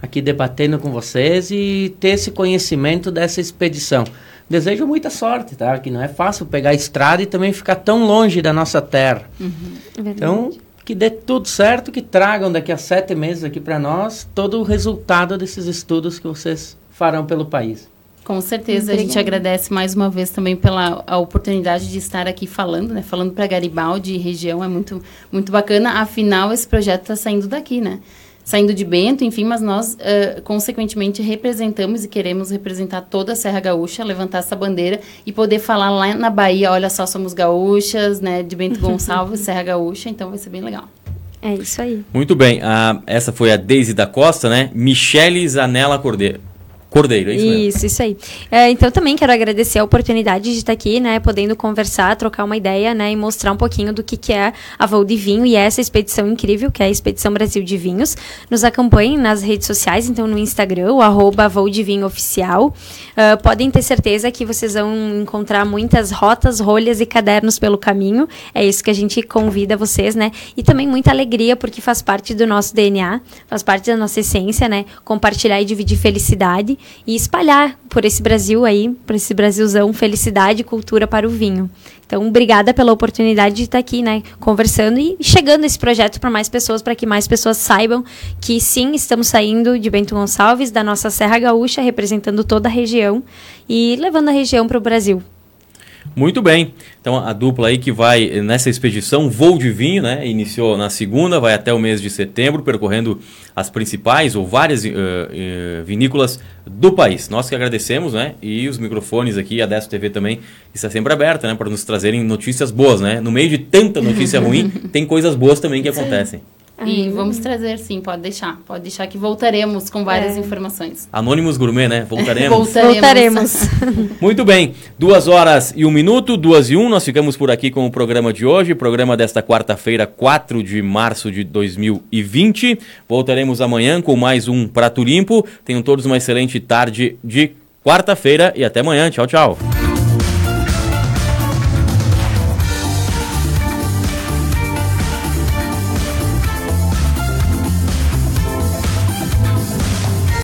S4: aqui debatendo com vocês e ter esse conhecimento dessa expedição. Desejo muita sorte, tá? Que não é fácil pegar a estrada e também ficar tão longe da nossa terra.
S6: É verdade.
S4: Então, que dê tudo certo, que tragam daqui a sete meses aqui para nós todo o resultado desses estudos que vocês farão pelo país.
S3: Com certeza, a gente agradece mais uma vez também pela a oportunidade de estar aqui falando, né? Falando para Garibaldi e região, é muito, muito bacana. Afinal, esse projeto está saindo daqui, né? Saindo de Bento, enfim, mas nós, eh, consequentemente, representamos e queremos representar toda a Serra Gaúcha, levantar essa bandeira e poder falar lá na Bahia, olha só, somos gaúchas, né? De Bento Gonçalves, Serra Gaúcha, então vai ser bem legal.
S6: É isso aí.
S2: Muito bem. a- essa foi a Deise da Costa, né? Michele Zanella Cordeiro. Cordeiro, é isso mesmo?
S6: Isso, isso aí. É, então também quero agradecer a oportunidade de estar aqui, né, podendo conversar, trocar uma ideia, né, e mostrar um pouquinho do que, que é a Voo de Vinho e essa expedição incrível, que é a Expedição Brasil de Vinhos. Nos acompanhem nas redes sociais, então no Instagram, o arroba Voo de Vinho Oficial. Ah, podem ter certeza que vocês vão encontrar muitas rotas, rolhas e cadernos pelo caminho. É isso que a gente convida vocês, né? E também muita alegria, porque faz parte do nosso DNA, faz parte da nossa essência, né? Compartilhar e dividir felicidade e espalhar por esse Brasil aí, por esse Brasilzão, felicidade e cultura para o vinho. Então, obrigada pela oportunidade de estar aqui, né, conversando e chegando esse projeto para mais pessoas, para que mais pessoas saibam que sim, estamos saindo de Bento Gonçalves, da nossa Serra Gaúcha, representando toda a região e levando a região para o Brasil.
S2: Muito bem. Então a dupla aí que vai nessa expedição Voo de Vinho, né? Iniciou na segunda, vai até o mês de setembro, percorrendo as principais ou várias eh, eh, vinícolas do país. Nós que agradecemos, né? E os microfones aqui, a Desto TV também está sempre aberta, né? Para nos trazerem notícias boas, né? No meio de tanta notícia ruim, tem coisas boas também que acontecem.
S3: E vamos trazer, sim, pode deixar. Pode deixar que voltaremos com várias é. informações.
S2: Anônimos Gourmet, né? Voltaremos.
S6: voltaremos. voltaremos.
S2: Muito bem. Duas horas e um minuto, duas e um. Nós ficamos por aqui com o programa de hoje, programa desta quarta-feira, 4 de março de 2020. Voltaremos amanhã com mais um Prato Limpo. Tenham todos uma excelente tarde de quarta-feira e até amanhã. Tchau, tchau.